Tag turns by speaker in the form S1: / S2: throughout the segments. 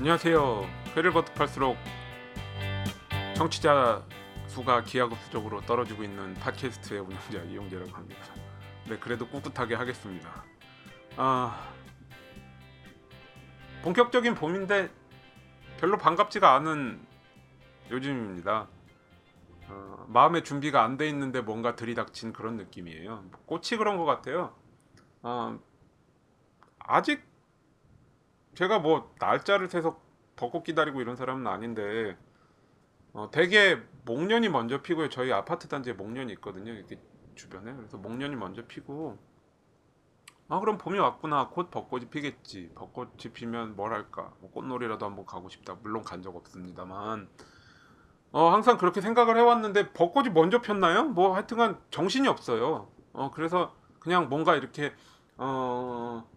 S1: 안녕하세요. 회를 거듭할수록 청취자 수가 기하급수적으로 떨어지고 있는 팟캐스트의 운영자 이용재라고 합니다. 네, 그래도 꿋꿋하게 하겠습니다. 아, 본격적인 봄인데 별로 반갑지가 않은 요즘입니다. 어, 마음의 준비가 안 돼 있는데 뭔가 들이닥친 그런 느낌이에요. 꽃이 그런 것 같아요. 어, 아직 제가 뭐 날짜를 세서 벚꽃 기다리고 이런 사람은 아닌데 어, 되게 목련이 먼저 피고요. 저희 아파트 단지에 목련이 있거든요. 이렇게 주변에 그래서 목련이 먼저 피고 아 그럼 봄이 왔구나 곧 벚꽃이 피겠지 벚꽃이 피면 뭘 할까 뭐 꽃놀이라도 한번 가고 싶다 물론 간 적 없습니다만 어 항상 그렇게 생각을 해왔는데 벚꽃이 먼저 폈나요? 뭐 하여튼간 정신이 없어요. 어 그래서 그냥 뭔가 이렇게 어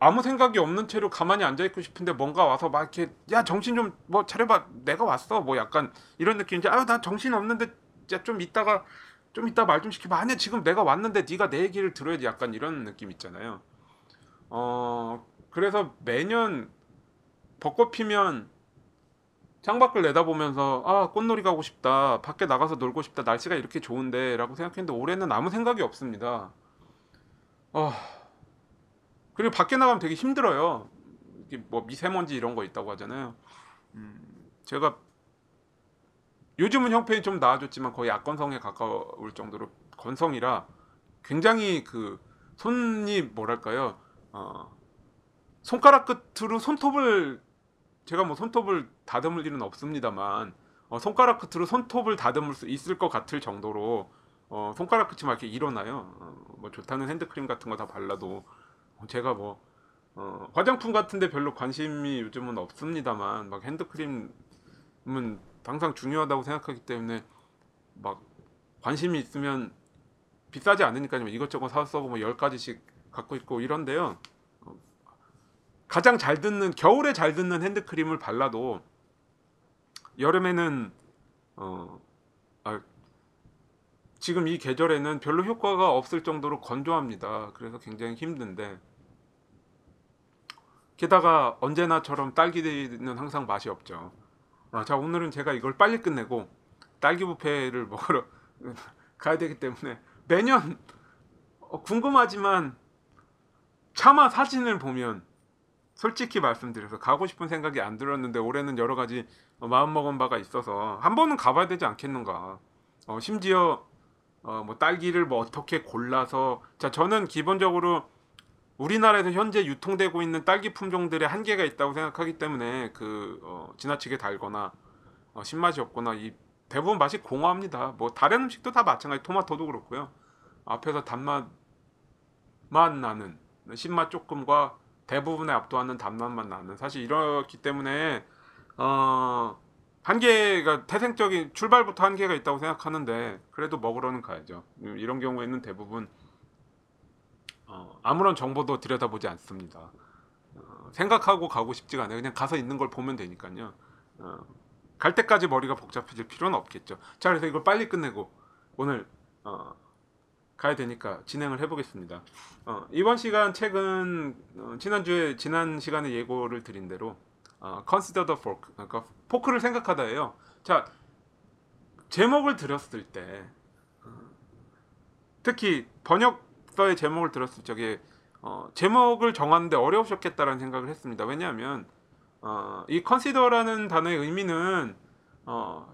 S1: 아무 생각이 없는 채로 가만히 앉아 있고 싶은데 뭔가 와서 막 이렇게 야 정신 좀 뭐 차려봐. 내가 왔어. 뭐 약간 이런 느낌인지 아유 나 정신 없는데 야좀 이따가 좀 이따 말 좀 시켜봐 아니 지금 내가 왔는데 네가 내 얘기를 들어야지. 약간 이런 느낌 있잖아요. 어 그래서 매년 벚꽃 피면 창밖을 내다보면서 아 꽃놀이 가고 싶다. 밖에 나가서 놀고 싶다. 날씨가 이렇게 좋은데 라고 생각했는데 올해는 아무 생각이 없습니다. 어 그리고 밖에 나가면 되게 힘들어요. 뭐 미세먼지 이런 거 있다고 하잖아요. 음, 제가 요즘은 형편이 좀 나아졌지만 거의 악건성에 가까울 정도로 건성이라 굉장히 그 손이 뭐랄까요? 어, 손가락 끝으로 손톱을 제가 뭐 손톱을 다듬을 일은 없습니다만 어, 손가락 끝으로 손톱을 다듬을 수 있을 것 같을 정도로 어, 손가락 끝이 막 이렇게 일어나요. 어, 뭐 좋다는 핸드크림 같은 거 다 발라도 제가 뭐 어, 화장품 같은데 별로 관심이 요즘은 없습니다만 막 핸드크림은 항상 중요하다고 생각하기 때문에 막 관심이 있으면 비싸지 않으니까 이것저것 사 써고 뭐열 가지씩 갖고 있고 이런데요. 어, 가장 잘 듣는 겨울에 잘 듣는 핸드크림을 발라도 여름에는 어 아, 지금 이 계절에는 별로 효과가 없을 정도로 건조합니다. 그래서 굉장히 힘든데 게다가 언제나처럼 딸기는 항상 맛이 없죠. 아, 자 오늘은 제가 이걸 빨리 끝내고 딸기 뷔페를 먹으러 가야 되기 때문에 매년 어, 궁금하지만 차마 사진을 보면 솔직히 말씀드려서 가고 싶은 생각이 안 들었는데 올해는 여러 가지 어, 마음 먹은 바가 있어서 한 번은 가봐야 되지 않겠는가. 어, 심지어 어, 뭐 딸기를 뭐 어떻게 골라서 자 저는 기본적으로 우리나라에서 현재 유통되고 있는 딸기 품종들의 한계가 있다고 생각하기 때문에 그 어, 지나치게 달거나 어, 신맛이 없거나 이 대부분 맛이 공허합니다. 뭐 다른 음식도 다 마찬가지. 토마토도 그렇고요. 앞에서 단맛만 나는 신맛 조금과 대부분의 압도하는 단맛만 나는 사실 이렇기 때문에 어, 한계가 태생적인 출발부터 한계가 있다고 생각하는데 그래도 먹으러는 가야죠. 이런 경우에는 대부분 어, 아무런 정보도 들여다보지 않습니다. 어, 생각하고 가고 싶지가 않아요. 그냥 가서 있는 걸 보면 되니까요. 어, 갈 때까지 머리가 복잡해질 필요는 없겠죠. 자, 그래서 이걸 빨리 끝내고 오늘 어, 가야 되니까 진행을 해보겠습니다. 어, 이번 시간 책은 어, 지난주에 지난 시간에 예고를 드린 대로 어, Consider the Fork, 그러니까 포크를 생각하다예요. 자, 제목을 들었을 때 어, 특히 번역 기사의 제목을 들었을 적에 어, 제목을 정하는데 어려우셨겠다라는 생각을 했습니다. 왜냐하면 어, 이 컨시더라는 단어의 의미는 어,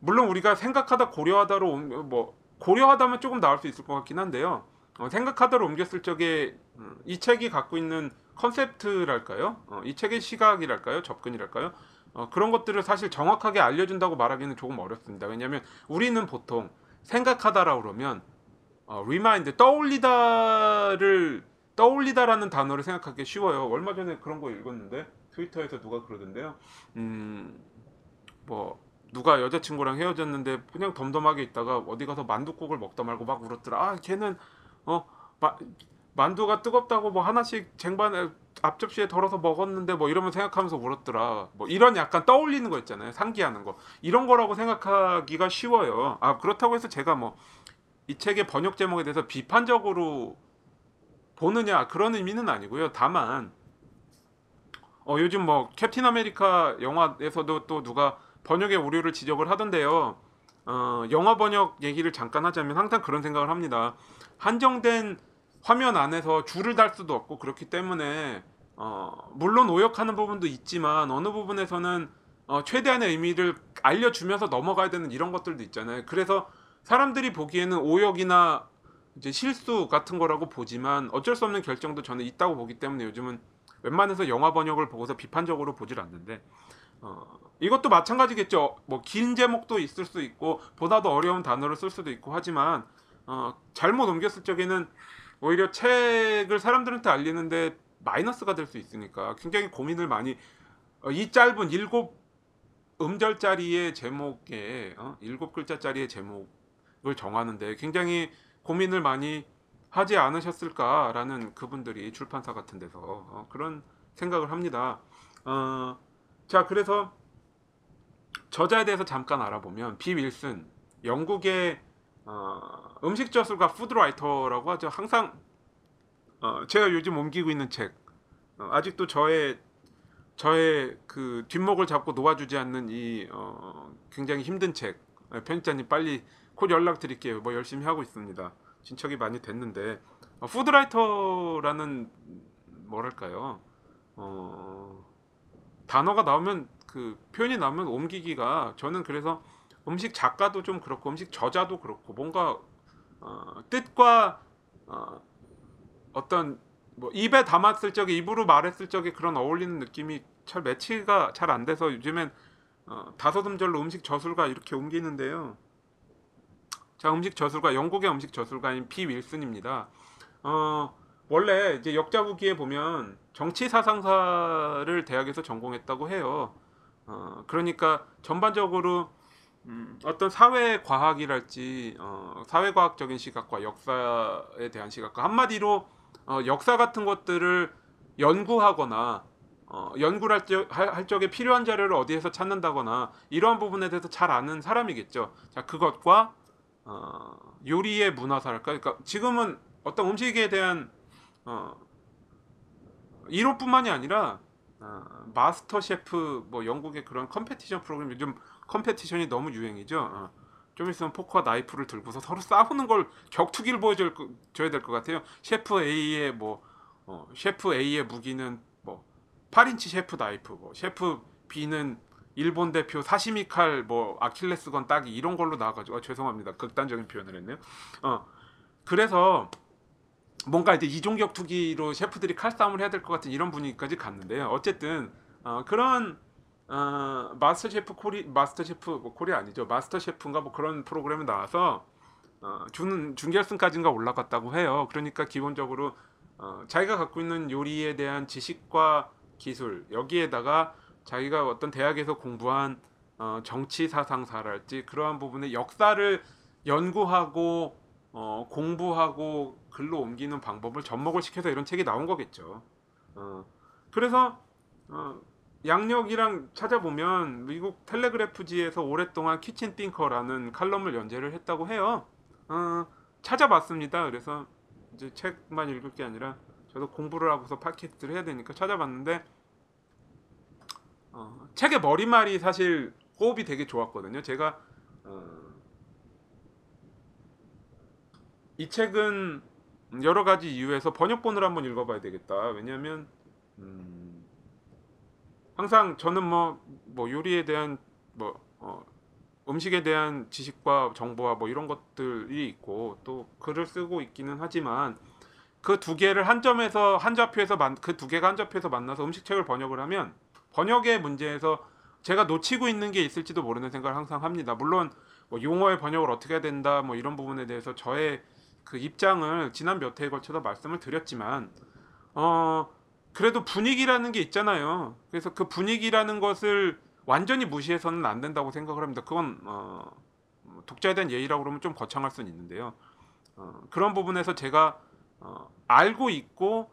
S1: 물론 우리가 생각하다 고려하다로 뭐 고려하다면 조금 나올 수 있을 것 같긴 한데요. 어, 생각하다로 옮겼을 적에 음, 이 책이 갖고 있는 컨셉트랄까요? 어, 이 책의 시각이랄까요? 접근이랄까요? 어, 그런 것들을 사실 정확하게 알려준다고 말하기는 조금 어렵습니다. 왜냐하면 우리는 보통 생각하다라 그러면 어, remind 떠올리다를 떠올리다라는 단어를 생각하기 쉬워요. 얼마 전에 그런 거 읽었는데 트위터에서 누가 그러던데요. 음, 뭐 누가 여자친구랑 헤어졌는데 그냥 덤덤하게 있다가 어디 가서 만두국을 먹다 말고 막 울었더라. 아, 걔는 어 마, 만두가 뜨겁다고 뭐 하나씩 쟁반에 앞접시에 덜어서 먹었는데 뭐 이러면 생각하면서 울었더라. 뭐 이런 약간 떠올리는 거 있잖아요. 상기하는 거. 이런 거라고 생각하기가 쉬워요. 아, 그렇다고 해서 제가 뭐 이 책의 번역 제목에 대해서 비판적으로 보느냐 그런 의미는 아니고요. 다만 어, 요즘 뭐 캡틴 아메리카 영화에서도 또 누가 번역의 오류를 지적을 하던데요. 어, 영화 번역 얘기를 잠깐 하자면 항상 그런 생각을 합니다. 한정된 화면 안에서 줄을 달 수도 없고 그렇기 때문에 어, 물론 오역하는 부분도 있지만 어느 부분에서는 어, 최대한의 의미를 알려주면서 넘어가야 되는 이런 것들도 있잖아요. 그래서 사람들이 보기에는 오역이나 이제 실수 같은 거라고 보지만 어쩔 수 없는 결정도 저는 있다고 보기 때문에 요즘은 웬만해서 영화 번역을 보고서 비판적으로 보질 않는데 어, 이것도 마찬가지겠죠. 뭐 긴 제목도 있을 수 있고 보다도 어려운 단어를 쓸 수도 있고 하지만 어, 잘못 옮겼을 적에는 오히려 책을 사람들한테 알리는데 마이너스가 될 수 있으니까 굉장히 고민을 많이 어, 이 짧은 일곱 음절짜리의 제목에 어, 일곱 글자짜리의 제목을 정하는데 굉장히 고민을 많이 하지 않으셨을까라는 그분들이 출판사 같은 데서 어, 그런 생각을 합니다. 어, 자 그래서 저자에 대해서 잠깐 알아보면 비 윌슨 영국의 어, 음식 저술가 food writer라고 하죠. 항상 어, 제가 요즘 옮기고 있는 책 어, 아직도 저의 저의 그 뒷목을 잡고 놓아주지 않는 이 어, 굉장히 힘든 책 네, 편집자님 빨리 곧 연락 드릴게요. 뭐 열심히 하고 있습니다. 진척이 많이 됐는데 어, food writer라는 뭐랄까요 어, 단어가 나오면 그 표현이 나오면 옮기기가 저는 그래서 음식 작가도 좀 그렇고 음식 저자도 그렇고 뭔가 어, 뜻과 어, 어떤 뭐 입에 담았을 적에 입으로 말했을 적에 그런 어울리는 느낌이 잘 매치가 잘 안 돼서 요즘엔 어, 다소음절로 음식 저술가 이렇게 옮기는데요. 자 음식 저술가 영국의 음식 저술가인 피 윌슨입니다. 어, 원래 이제 역자부기에 보면 정치 사상사를 대학에서 전공했다고 해요. 어, 그러니까 전반적으로 음, 어떤 사회 과학이랄지 어, 사회 과학적인 시각과 역사에 대한 시각과 한마디로 어, 역사 같은 것들을 연구하거나 어, 연구를 할, 적, 할, 할 적에 필요한 자료를 어디에서 찾는다거나 이러한 부분에 대해서 잘 아는 사람이겠죠. 자 그것과 어, 요리의 문화사랄까. 그러니까 지금은 어떤 음식에 대한 어, 기호뿐만이 아니라 어, Master Chef 뭐 영국의 그런 competition 프로그램 요즘 competition이 너무 유행이죠. 어. 좀 있으면 포크와 나이프를 들고서 서로 싸우는 걸 격투기를 보여줘야 될 것 같아요. 셰프 A의 뭐 어, 셰프 A의 무기는 뭐 8인치 chef knife, 뭐 셰프 B는 일본 대표 사시미 칼, 뭐 아킬레스건 따기 이런 걸로 나와가지고 아, 죄송합니다. 극단적인 표현을 했네요. 어 그래서 뭔가 이제 이종 격투기로 셰프들이 칼싸움을 해야 될 것 같은 이런 분위기까지 갔는데요. 어쨌든 어, 그런 어, Master Chef 코리 Master Chef 뭐 코리 아니죠 Master Chef인가 뭐 그런 프로그램에 나와서 어, 준 준결승까지인가 올라갔다고 해요. 그러니까 기본적으로 어, 자기가 갖고 있는 요리에 대한 지식과 기술 여기에다가 자기가 어떤 대학에서 공부한 어, 정치 사상사랄지 그러한 부분의 역사를 연구하고 어, 공부하고 글로 옮기는 방법을 접목을 시켜서 이런 책이 나온 거겠죠. 어, 그래서 어, 양력이랑 찾아보면 미국 텔레그래프지에서 오랫동안 키친 띵커라는 칼럼을 연재를 했다고 해요. 어, 찾아봤습니다. 그래서 이제 책만 읽을 게 아니라 저도 공부를 하고서 팟캐스트를 해야 되니까 찾아봤는데 어, 책의 머리말이 사실 호흡이 되게 좋았거든요. 제가 어, 이 책은 여러 가지 이유에서 번역본을 한번 읽어봐야 되겠다. 왜냐하면 음, 항상 저는 뭐, 뭐 요리에 대한 뭐 어, 음식에 대한 지식과 정보와 뭐 이런 것들이 있고 또 글을 쓰고 있기는 하지만 그 두 개를 한 점에서 한 좌표에서 그 두 개가 한 좌표에서 만나서 음식책을 번역을 하면 번역의 문제에서 제가 놓치고 있는 게 있을지도 모르는 생각을 항상 합니다. 물론 뭐 용어의 번역을 어떻게 해야 된다 뭐 이런 부분에 대해서 저의 그 입장을 지난 몇 회에 걸쳐서 말씀을 드렸지만 어 그래도 분위기라는 게 있잖아요. 그래서 그 분위기라는 것을 완전히 무시해서는 안 된다고 생각을 합니다. 그건 어 독자에 대한 예의라고 그러면 좀 거창할 수는 있는데요. 어 그런 부분에서 제가 어 알고 있고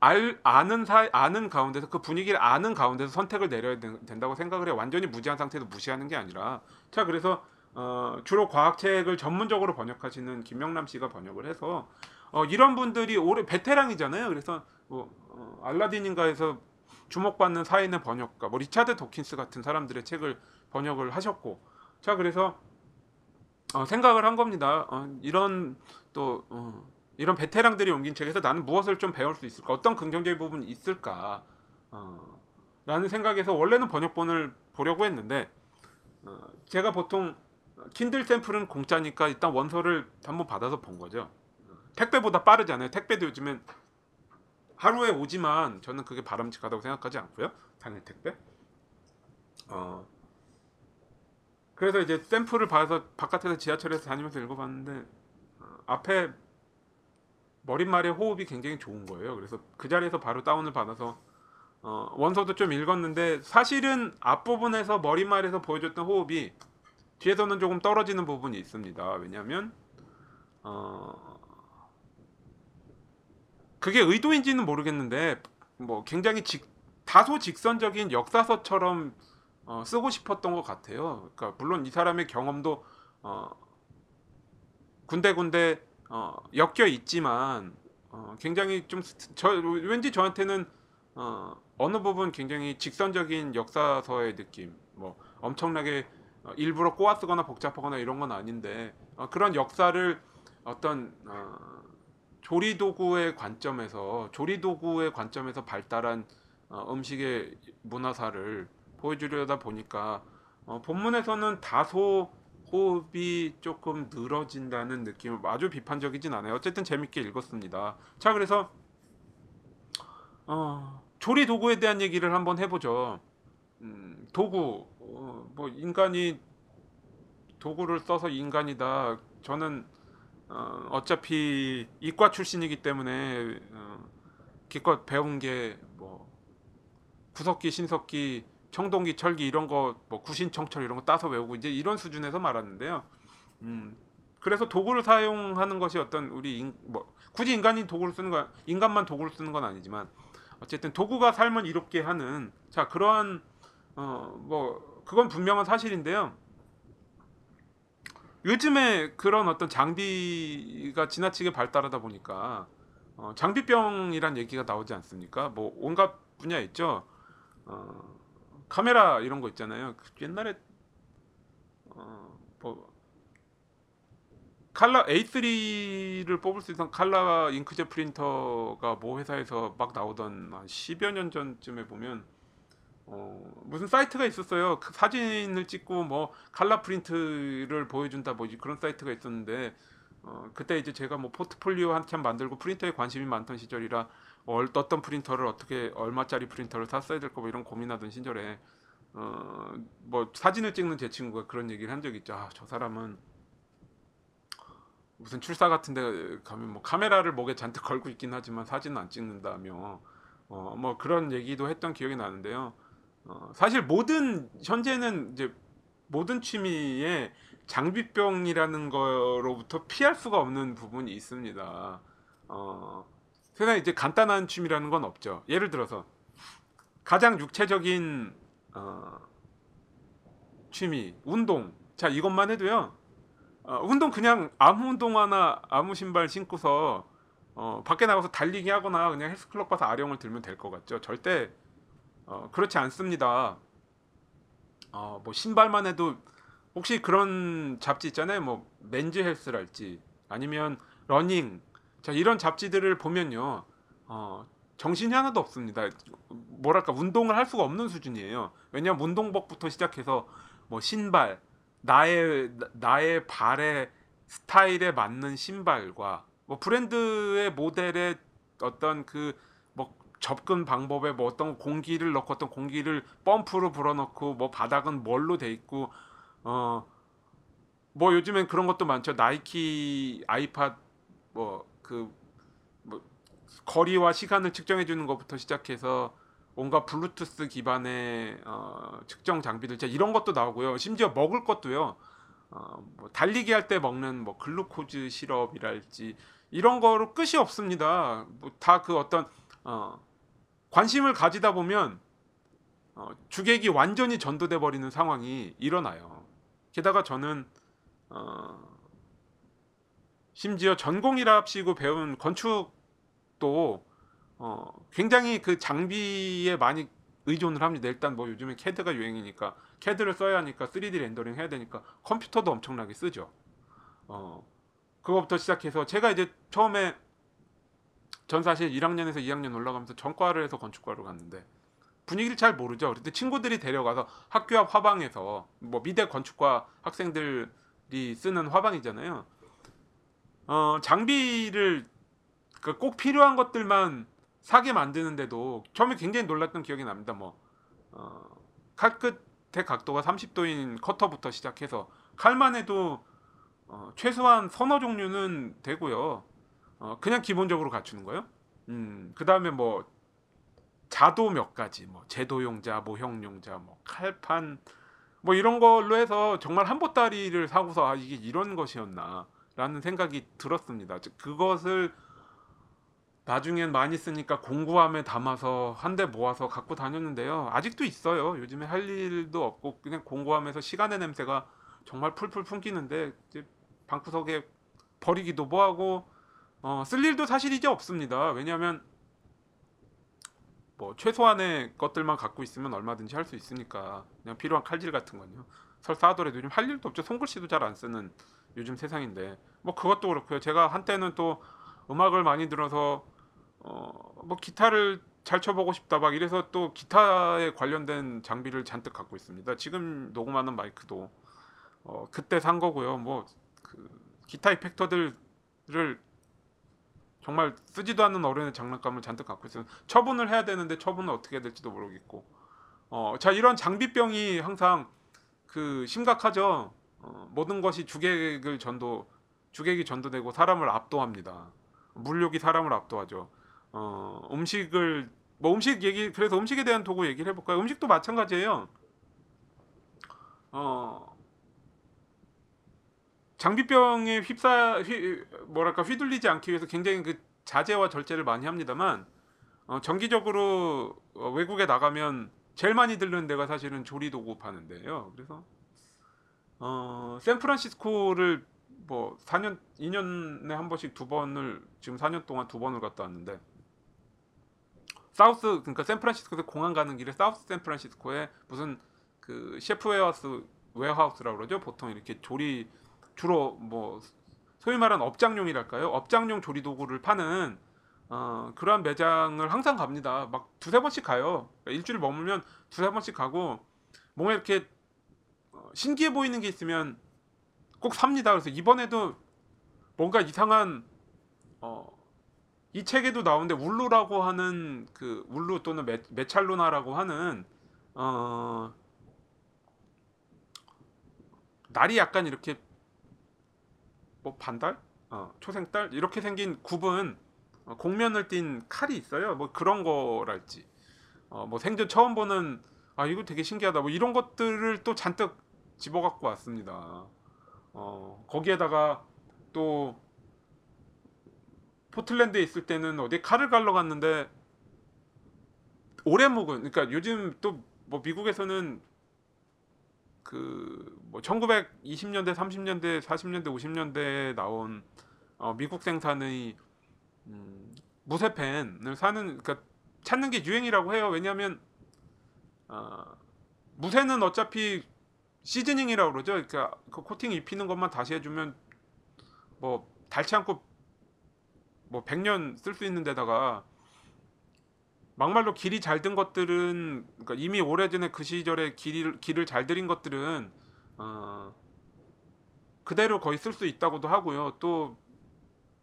S1: 알 아는 사 아는 가운데서 그 분위기를 아는 가운데서 선택을 내려야 된, 다고 생각을 해. 완전히 무지한 상태에서 무시하는 게 아니라 자 그래서 어, 주로 과학책을 전문적으로 번역하시는 김명남 씨가 번역을 해서 어, 이런 분들이 오래 베테랑이잖아요. 그래서 뭐 어, 알라딘인가에서 주목받는 사인의 번역가, 뭐 리차드 도킨스 같은 사람들의 책을 번역을 하셨고, 자 그래서 어, 생각을 한 겁니다. 어, 이런 또 어, 이런 베테랑들이 옮긴 책에서 나는 무엇을 좀 배울 수 있을까? 어떤 긍정적인 부분이 있을까? 어, 라는 생각에서 원래는 번역본을 보려고 했는데 어, 제가 보통 킨들 샘플은 공짜니까 일단 원서를 한번 받아서 본 거죠. 택배보다 빠르잖아요. 택배도 요즘엔 하루에 오지만 저는 그게 바람직하다고 생각하지 않고요. 당일 택배. 어. 그래서 이제 샘플을 받아서 바깥에서 지하철에서 다니면서 읽어봤는데 어, 앞에 머릿말의 호흡이 굉장히 좋은 거예요. 그래서 그 자리에서 바로 다운을 받아서 어, 원서도 좀 읽었는데 사실은 앞부분에서 머릿말에서 보여줬던 호흡이 뒤에서는 조금 떨어지는 부분이 있습니다. 왜냐하면 어, 그게 의도인지는 모르겠는데 뭐 굉장히 직, 다소 직선적인 역사서처럼 어, 쓰고 싶었던 것 같아요. 그러니까 물론 이 사람의 경험도 어, 군데군데 어, 엮여 있지만 어, 굉장히 좀 저 왠지 저한테는 어, 어느 부분 굉장히 직선적인 역사서의 느낌, 뭐 엄청나게 어, 일부러 꼬아 쓰거나 복잡하거나 이런 건 아닌데 어, 그런 역사를 어떤 어, 조리 도구의 관점에서 조리 도구의 관점에서 발달한 어, 음식의 문화사를 보여주려다 보니까 어, 본문에서는 다소 호흡이 조금 늘어진다는 느낌 아주 비판적이진 않아요. 어쨌든 재밌게 읽었습니다. 자 그래서 어, 조리 도구에 대한 얘기를 한번 해보죠. 음, 도구 어, 뭐 인간이 도구를 써서 인간이다. 저는 어, 어차피 이과 출신이기 때문에 어, 기껏 배운 게 뭐 구석기, 신석기, 청동기, 철기 이런 거 뭐 구신청철 이런 거 따서 외우고 이제 이런 수준에서 말았는데요. 음, 그래서 도구를 사용하는 것이 어떤 우리 인, 뭐 굳이 인간이 도구를 쓰는 거 인간만 도구를 쓰는 건 아니지만 어쨌든 도구가 삶을 이롭게 하는 자 그러한 어 뭐 그건 분명한 사실인데요. 요즘에 그런 어떤 장비가 지나치게 발달하다 보니까 어, 장비병이란 얘기가 나오지 않습니까? 뭐 온갖 분야 있죠. 어, 카메라 이런 거 있잖아요. 그 옛날에 어, 뭐 칼라 A3를 뽑을 수 있는 칼라 잉크젯 프린터가 모 회사에서 막 나오던 한 10여 년 전쯤에 보면 어, 무슨 사이트가 있었어요. 그 사진을 찍고 뭐 칼라 프린트를 보여준다 뭐 그런 사이트가 있었는데 어, 그때 이제 제가 뭐 포트폴리오 한참 만들고 프린터에 관심이 많던 시절이라 얼, 어떤 프린터를 어떻게 얼마짜리 프린터를 샀어야 될까 뭐 이런 고민하던 시절에 어, 뭐 사진을 찍는 제 친구가 그런 얘기를 한 적이 있죠. 아, 저 사람은 무슨 출사 같은 데 가면 뭐 카메라를 목에 잔뜩 걸고 있긴 하지만 사진은 안 찍는다며 어, 뭐 그런 얘기도 했던 기억이 나는데요. 어, 사실 모든 현재는 이제 모든 취미에 장비병이라는 거로부터 피할 수가 없는 부분이 있습니다. 어, 세상에 이제 간단한 취미라는 건 없죠. 예를 들어서 가장 육체적인 어, 취미 운동. 자 이것만 해도요. 어, 운동 그냥 아무 운동화나 아무 신발 신고서 어, 밖에 나가서 달리기 하거나 그냥 헬스클럽 가서 아령을 들면 될 것 같죠. 절대 어, 그렇지 않습니다. 어, 뭐 신발만 해도 혹시 그런 잡지 있잖아요. 뭐 Men's Health랄지 아니면 러닝 자 이런 잡지들을 보면요. 어, 정신이 하나도 없습니다. 뭐랄까 운동을 할 수가 없는 수준이에요. 왜냐하면 운동복부터 시작해서 뭐 신발 나의 나의 발의 스타일에 맞는 신발과 뭐 브랜드의 모델의 어떤 그 접근 방법에 뭐 어떤 공기를 넣고 어떤 공기를 펌프로 불어넣고 뭐 바닥은 뭘로 돼 있고 어 뭐 요즘엔 그런 것도 많죠. 나이키 아이팟 뭐그 뭐 거리와 시간을 측정해 주는 것부터 시작해서 온갖 블루투스 기반의 어, 측정 장비들 이런 것도 나오고요. 심지어 먹을 것도요. 어, 뭐 달리기 할 때 먹는 뭐 글루코즈 시럽이랄지 이런 거로 끝이 없습니다. 뭐 다 그 어떤 어, 관심을 가지다 보면 어, 주객이 완전히 전도돼 버리는 상황이 일어나요. 게다가 저는 어, 심지어 전공이랍시고 배운 건축도 어, 굉장히 그 장비에 많이 의존을 합니다. 일단 뭐 요즘에 CAD가 유행이니까 CAD를 써야 하니까 3D 렌더링 해야 되니까 컴퓨터도 엄청나게 쓰죠. 어 그거부터 시작해서 제가 이제 처음에 전 사실 1학년에서 2학년 올라가면서 전과를 해서 건축과로 갔는데 분위기를 잘 모르죠. 그때 친구들이 데려가서 학교 앞 화방에서 뭐 미대 건축과 학생들이 쓰는 화방이잖아요. 어 장비를 그꼭 필요한 것들만 사게 만드는데도 처음에 굉장히 놀랐던 기억이 납니다. 뭐 어, 칼 끝의 각도가 30도인 커터부터 시작해서 칼만 해도 어, 최소한 서너 종류는 되고요. 어, 그냥 기본적으로 갖추는 거요. 음, 그 다음에 뭐 자도 몇 가지, 뭐 제도용자, 모형용자, 뭐 칼판, 뭐 이런 걸로 해서 정말 한 보따리를 사고서 아 이게 이런 것이었나라는 생각이 들었습니다. 즉, 그것을 나중엔 많이 쓰니까 공구함에 담아서 한 대 모아서 갖고 다녔는데요. 아직도 있어요. 요즘에 할 일도 없고 그냥 공구함에서 시간의 냄새가 정말 풀풀 풍기는데 방구석에 버리기도 뭐하고 어, 쓸 일도 사실 이제 없습니다. 왜냐하면 뭐 최소한의 것들만 갖고 있으면 얼마든지 할 수 있으니까 그냥 필요한 칼질 같은 건요. 설사 하더라도 요즘 할 일도 없죠. 손글씨도 잘 안 쓰는 요즘 세상인데 뭐 그것도 그렇고요. 제가 한때는 또 음악을 많이 들어서 어 뭐 기타를 잘 쳐보고 싶다 막 이래서 또 기타에 관련된 장비를 잔뜩 갖고 있습니다. 지금 녹음하는 마이크도 어 그때 산 거고요. 뭐 그 기타 이펙터들을 정말 쓰지도 않는 어른의 장난감을 잔뜩 갖고 있어요. 처분을 해야 되는데 처분은 어떻게 해야 될지도 모르겠고. 어, 자 이런 장비병이 항상 그 심각하죠. 어, 모든 것이 주객을 전도 주객이 전도되고 사람을 압도합니다. 물욕이 사람을 압도하죠. 어, 음식을 뭐 음식 얘기 그래서 음식에 대한 도구 얘기를 해볼까요? 음식도 마찬가지예요. 어, 장비병에 휩싸 휘, 뭐랄까 휘둘리지 않기 위해서 굉장히 그 자제와 절제를 많이 합니다만 어, 정기적으로 어, 외국에 나가면 제일 많이 들르는 데가 사실은 조리 도구 파는데요. 그래서 어, 샌프란시스코를 뭐 4년 2년에 한 번씩 두 번을 지금 4년 동안 두 번을 갔다 왔는데 사우스 그러니까 샌프란시스코에서 공항 가는 길에 사우스 샌프란시스코에 무슨 그 chef warehouse warehouse라고 그러죠. 보통 이렇게 조리 주로 뭐 소위 말하는 업장용이랄까요? 업장용 조리 도구를 파는 어, 그러한 매장을 항상 갑니다. 막 두세 번씩 가요. 그러니까 일주일 머물면 두세 번씩 가고 뭔가 이렇게 어, 신기해 보이는 게 있으면 꼭 삽니다. 그래서 이번에도 뭔가 이상한 어, 이 책에도 나오는데 울루라고 하는 그 울루 또는 메, 메찰루나라고 하는 어, 날이 약간 이렇게 뭐 반달, 어, 초생달 이렇게 생긴 굽은 어, 곡면을 띤 칼이 있어요. 뭐 그런 거랄지, 어, 뭐 생전 처음 보는 아 이거 되게 신기하다. 뭐 이런 것들을 또 잔뜩 집어 갖고 왔습니다. 어, 거기에다가 또 포틀랜드에 있을 때는 어디 칼을 갈러 갔는데 오래 묵은 그러니까 요즘 또 뭐 미국에서는 그 뭐 1920년대, 30년대, 40년대, 50년대에 나온 어, 미국 생산의 음, 무쇠펜을 사는 그러니까 찾는 게 유행이라고 해요. 왜냐하면 어, 무쇠는 어차피 시즈닝이라고 그러죠. 그러니까 그 코팅 입히는 것만 다시 해주면 뭐 닳지 않고 뭐 100년 쓸 수 있는 데다가 막말로 길이 잘 든 것들은 그러니까 이미 오래전에 그 시절에 길을 길을 잘 들인 것들은 어, 그대로 거의 쓸 수 있다고도 하고요. 또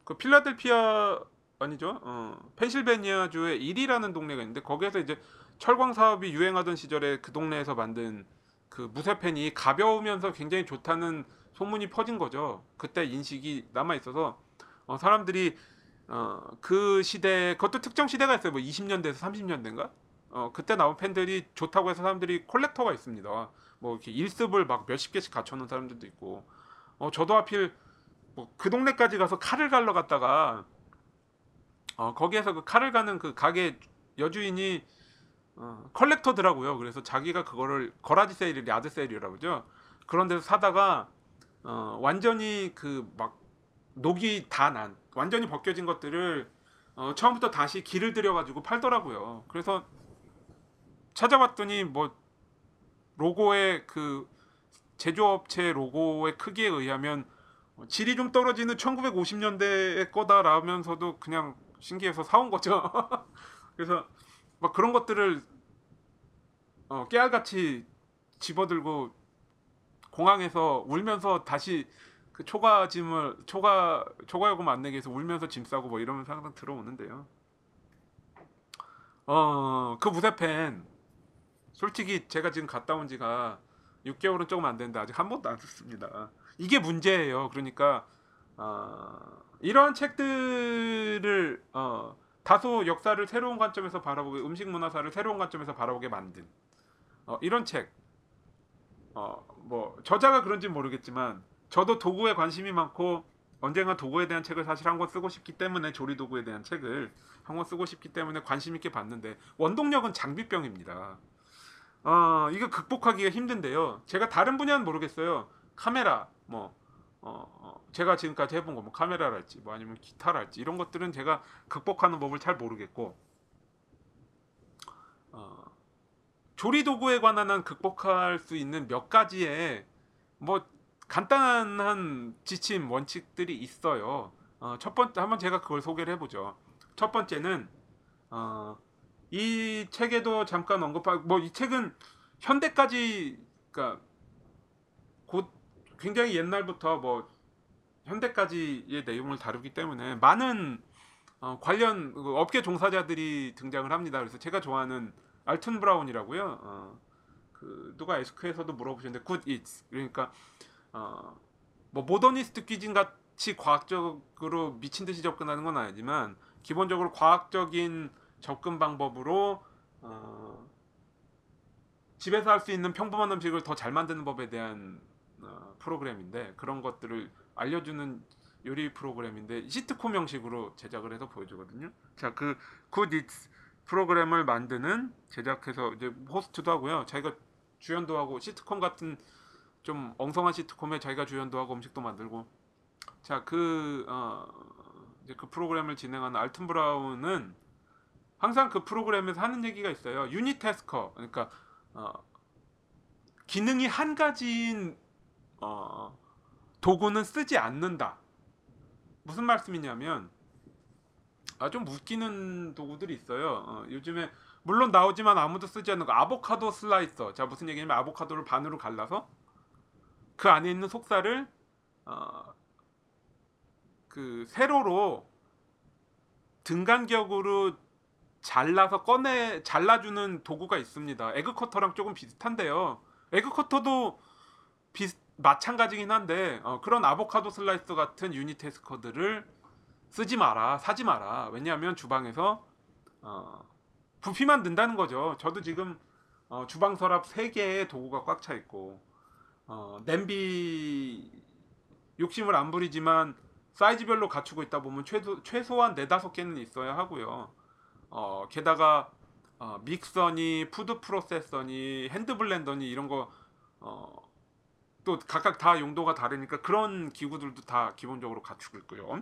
S1: 그 필라델피아 아니죠? 어, 펜실베니아 주의 일이라는 동네가 있는데 거기에서 이제 철광 사업이 유행하던 시절에 그 동네에서 만든 그 무쇠펜이 가벼우면서 굉장히 좋다는 소문이 퍼진 거죠. 그때 인식이 남아 있어서 어, 사람들이 어, 그 시대 그것도 특정 시대가 있어요. 뭐 20년대에서 30년대인가? 어, 그때 나온 펜들이 좋다고 해서 사람들이 콜렉터가 있습니다. 뭐 이렇게 일습을 막 몇십 개씩 갖춰 놓은 사람들도 있고. 어, 저도 하필 뭐 그 동네까지 가서 칼을 갈러 갔다가 어, 거기에서 그 칼을 가는 그 가게 여주인이 어, 컬렉터더라고요. 그래서 자기가 그거를 거라지 세일, 야드 세일이라고 그러죠. 그런 데서 사다가 어, 완전히 그 막 녹이 다 난, 완전히 벗겨진 것들을 어, 처음부터 다시 기를 들여가지고 팔더라고요. 그래서 찾아봤더니 뭐 로고의 그 제조업체 로고의 크기에 의하면 질이 좀 떨어지는 1950년대의 거다라면서도 그냥 신기해서 사온 거죠. 그래서 막 그런 것들을 어, 깨알같이 집어들고 공항에서 울면서 다시 그 초과 짐을 초과 초과 요금 안 내기 위해서 울면서 짐 싸고 뭐 이러면서 항상 들어오는데요. 어 그 무쇠펜 솔직히 제가 지금 갔다 온 지가 6개월은 조금 안 됐는데 아직 한 번도 안 썼습니다. 이게 문제예요. 그러니까 어, 이러한 책들을 어, 다소 역사를 새로운 관점에서 바라보게 음식 문화사를 새로운 관점에서 바라보게 만든 어, 이런 책. 어, 뭐 저자가 그런지 모르겠지만 저도 도구에 관심이 많고 언젠가 도구에 대한 책을 사실 한 권 쓰고 싶기 때문에 조리 도구에 대한 책을 한 권 쓰고 싶기 때문에 관심 있게 봤는데 원동력은 장비병입니다. 어, 이거 극복하기가 힘든데요. 제가 다른 분야는 모르겠어요. 카메라, 뭐, 어, 어, 제가 지금까지 해본 거, 뭐 카메라랄지, 뭐 아니면 기타랄지 이런 것들은 제가 극복하는 법을 잘 모르겠고, 어, 조리 도구에 관한 한 극복할 수 있는 몇 가지의 뭐 간단한 지침 원칙들이 있어요. 어, 첫 번째 한번 제가 그걸 소개를 해보죠. 첫 번째는 어, 이 책에도 잠깐 언급하고 뭐 이 책은 현대까지 그러니까 곧 굉장히 옛날부터 뭐 현대까지의 내용을 다루기 때문에 많은 어, 관련 그 업계 종사자들이 등장을 합니다. 그래서 제가 좋아하는 알튼 브라운이라고요. 어, 그 누가 Ask에서도 물어보셨는데 Good Eats 그러니까 어, 뭐 모더니스트 귀진 같이 과학적으로 미친 듯이 접근하는 건 아니지만 기본적으로 과학적인 접근 방법으로 어, 집에서 할 수 있는 평범한 음식을 더 잘 만드는 법에 대한 어, 프로그램인데 그런 것들을 알려주는 요리 프로그램인데 시트콤 형식으로 제작을 해서 보여주거든요. 자, 그 굿이츠 프로그램을 만드는 제작해서 이제 호스트도 하고요. 자기가 주연도 하고 시트콤 같은 좀 엉성한 시트콤에 자기가 주연도 하고 음식도 만들고 자그 어, 그 프로그램을 진행하는 알튼 브라운은 항상 그 프로그램에서 하는 얘기가 있어요. 유니테스커 그러니까 어, 기능이 한 가지인 어, 도구는 쓰지 않는다. 무슨 말씀이냐면 아 좀 웃기는 도구들이 있어요. 어, 요즘에 물론 나오지만 아무도 쓰지 않는 거 아보카도 슬라이서. 자 무슨 얘기냐면 아보카도를 반으로 갈라서 그 안에 있는 속살을 어, 그 세로로 등간격으로 잘라서 꺼내 잘라주는 도구가 있습니다. 에그커터랑 조금 비슷한데요. 에그커터도 비슷 마찬가지긴 한데 어, 그런 아보카도 슬라이서 같은 유니테스커들을 쓰지 마라, 사지 마라. 왜냐하면 주방에서 어, 부피만 든다는 거죠. 저도 지금 어, 주방 서랍 3개의 도구가 꽉 차 있고 어, 냄비 욕심을 안 부리지만 사이즈별로 갖추고 있다 보면 최소, 최소한 4, 5개는 있어야 하고요. 어, 게다가 어, 믹서니, food processor니, hand blender니 이런 거 어, 또 각각 다 용도가 다르니까 그런 기구들도 다 기본적으로 갖추고 있고요.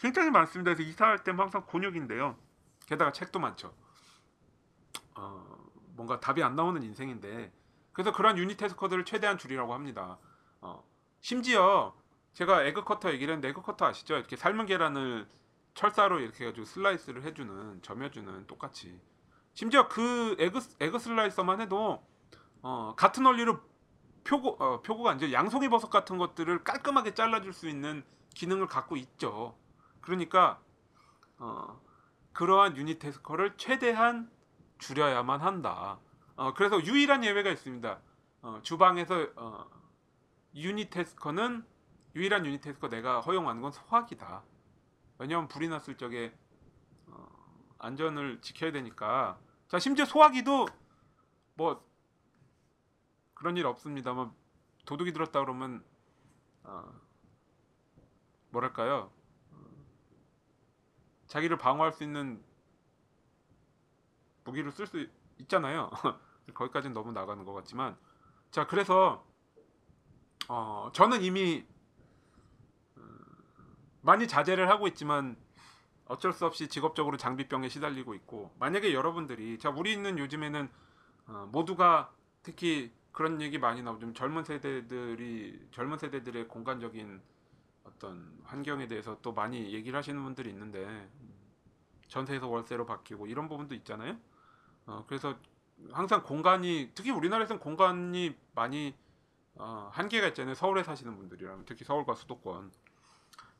S1: 굉장히 많습니다. 그래서 이사할 때면 항상 곤욕인데요. 게다가 책도 많죠. 어, 뭔가 답이 안 나오는 인생인데 그래서 그런 unitasker들을 최대한 줄이라고 합니다. 어, 심지어 제가 egg cutter 얘기를 했는데 egg cutter 아시죠? 이렇게 삶은 계란을 철사로 이렇게 해가지고 슬라이스를 해주는 저며주는 똑같이 심지어 그 egg egg slicer만 해도 어, 같은 원리로 표고 어, 표고가 아니죠 양송이 버섯 같은 것들을 깔끔하게 잘라줄 수 있는 기능을 갖고 있죠. 그러니까 어, 그러한 유니테스커를 최대한 줄여야만 한다. 어, 그래서 유일한 예외가 있습니다. 어, 주방에서 어, 유니테스커는 유일한 유니테스커 내가 허용하는 건 소화기다. 왜냐하면 불이 났을 적에 어, 안전을 지켜야 되니까. 자 심지어 소화기도 뭐 그런 일 없습니다만 도둑이 들었다 그러면 어, 뭐랄까요? 어, 자기를 방어할 수 있는 무기를 쓸 수 있잖아요. 거기까지는 너무 나가는 것 같지만 자 그래서 어, 저는 이미 어, 많이 자제를 하고 있지만 어쩔 수 없이 직업적으로 장비병에 시달리고 있고 만약에 여러분들이 자 우리 있는 요즘에는 어, 모두가 특히 그런 얘기 많이 나오죠. 좀 젊은 세대들이 젊은 세대들의 공간적인 어떤 환경에 대해서 또 많이 얘기를 하시는 분들이 있는데 전세에서 월세로 바뀌고 이런 부분도 있잖아요. 어, 그래서 항상 공간이 특히 우리나라에서는 공간이 많이 어, 한계가 있잖아요. 서울에 사시는 분들이라면 특히 서울과 수도권.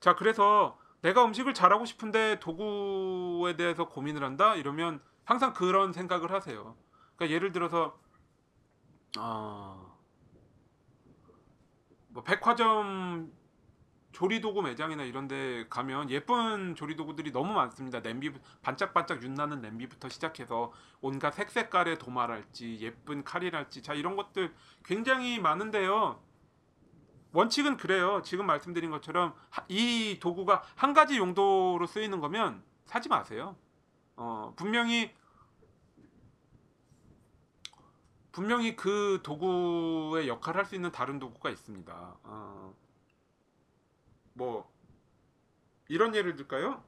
S1: 자, 그래서 내가 음식을 잘하고 싶은데 도구에 대해서 고민을 한다 이러면 항상 그런 생각을 하세요. 그러니까 예를 들어서 어, 뭐 백화점 조리도구 매장이나 이런데 가면 예쁜 조리도구들이 너무 많습니다. 냄비 반짝반짝 윤나는 냄비부터 시작해서 온갖 색색깔의 도마랄지 예쁜 칼이랄지 자 이런 것들 굉장히 많은데요. 원칙은 그래요. 지금 말씀드린 것처럼 하- 이 도구가 한 가지 용도로 쓰이는 거면 사지 마세요. 어, 분명히 분명히 그 도구의 역할을 할 수 있는 다른 도구가 있습니다. 어, 뭐 이런 예를 들까요?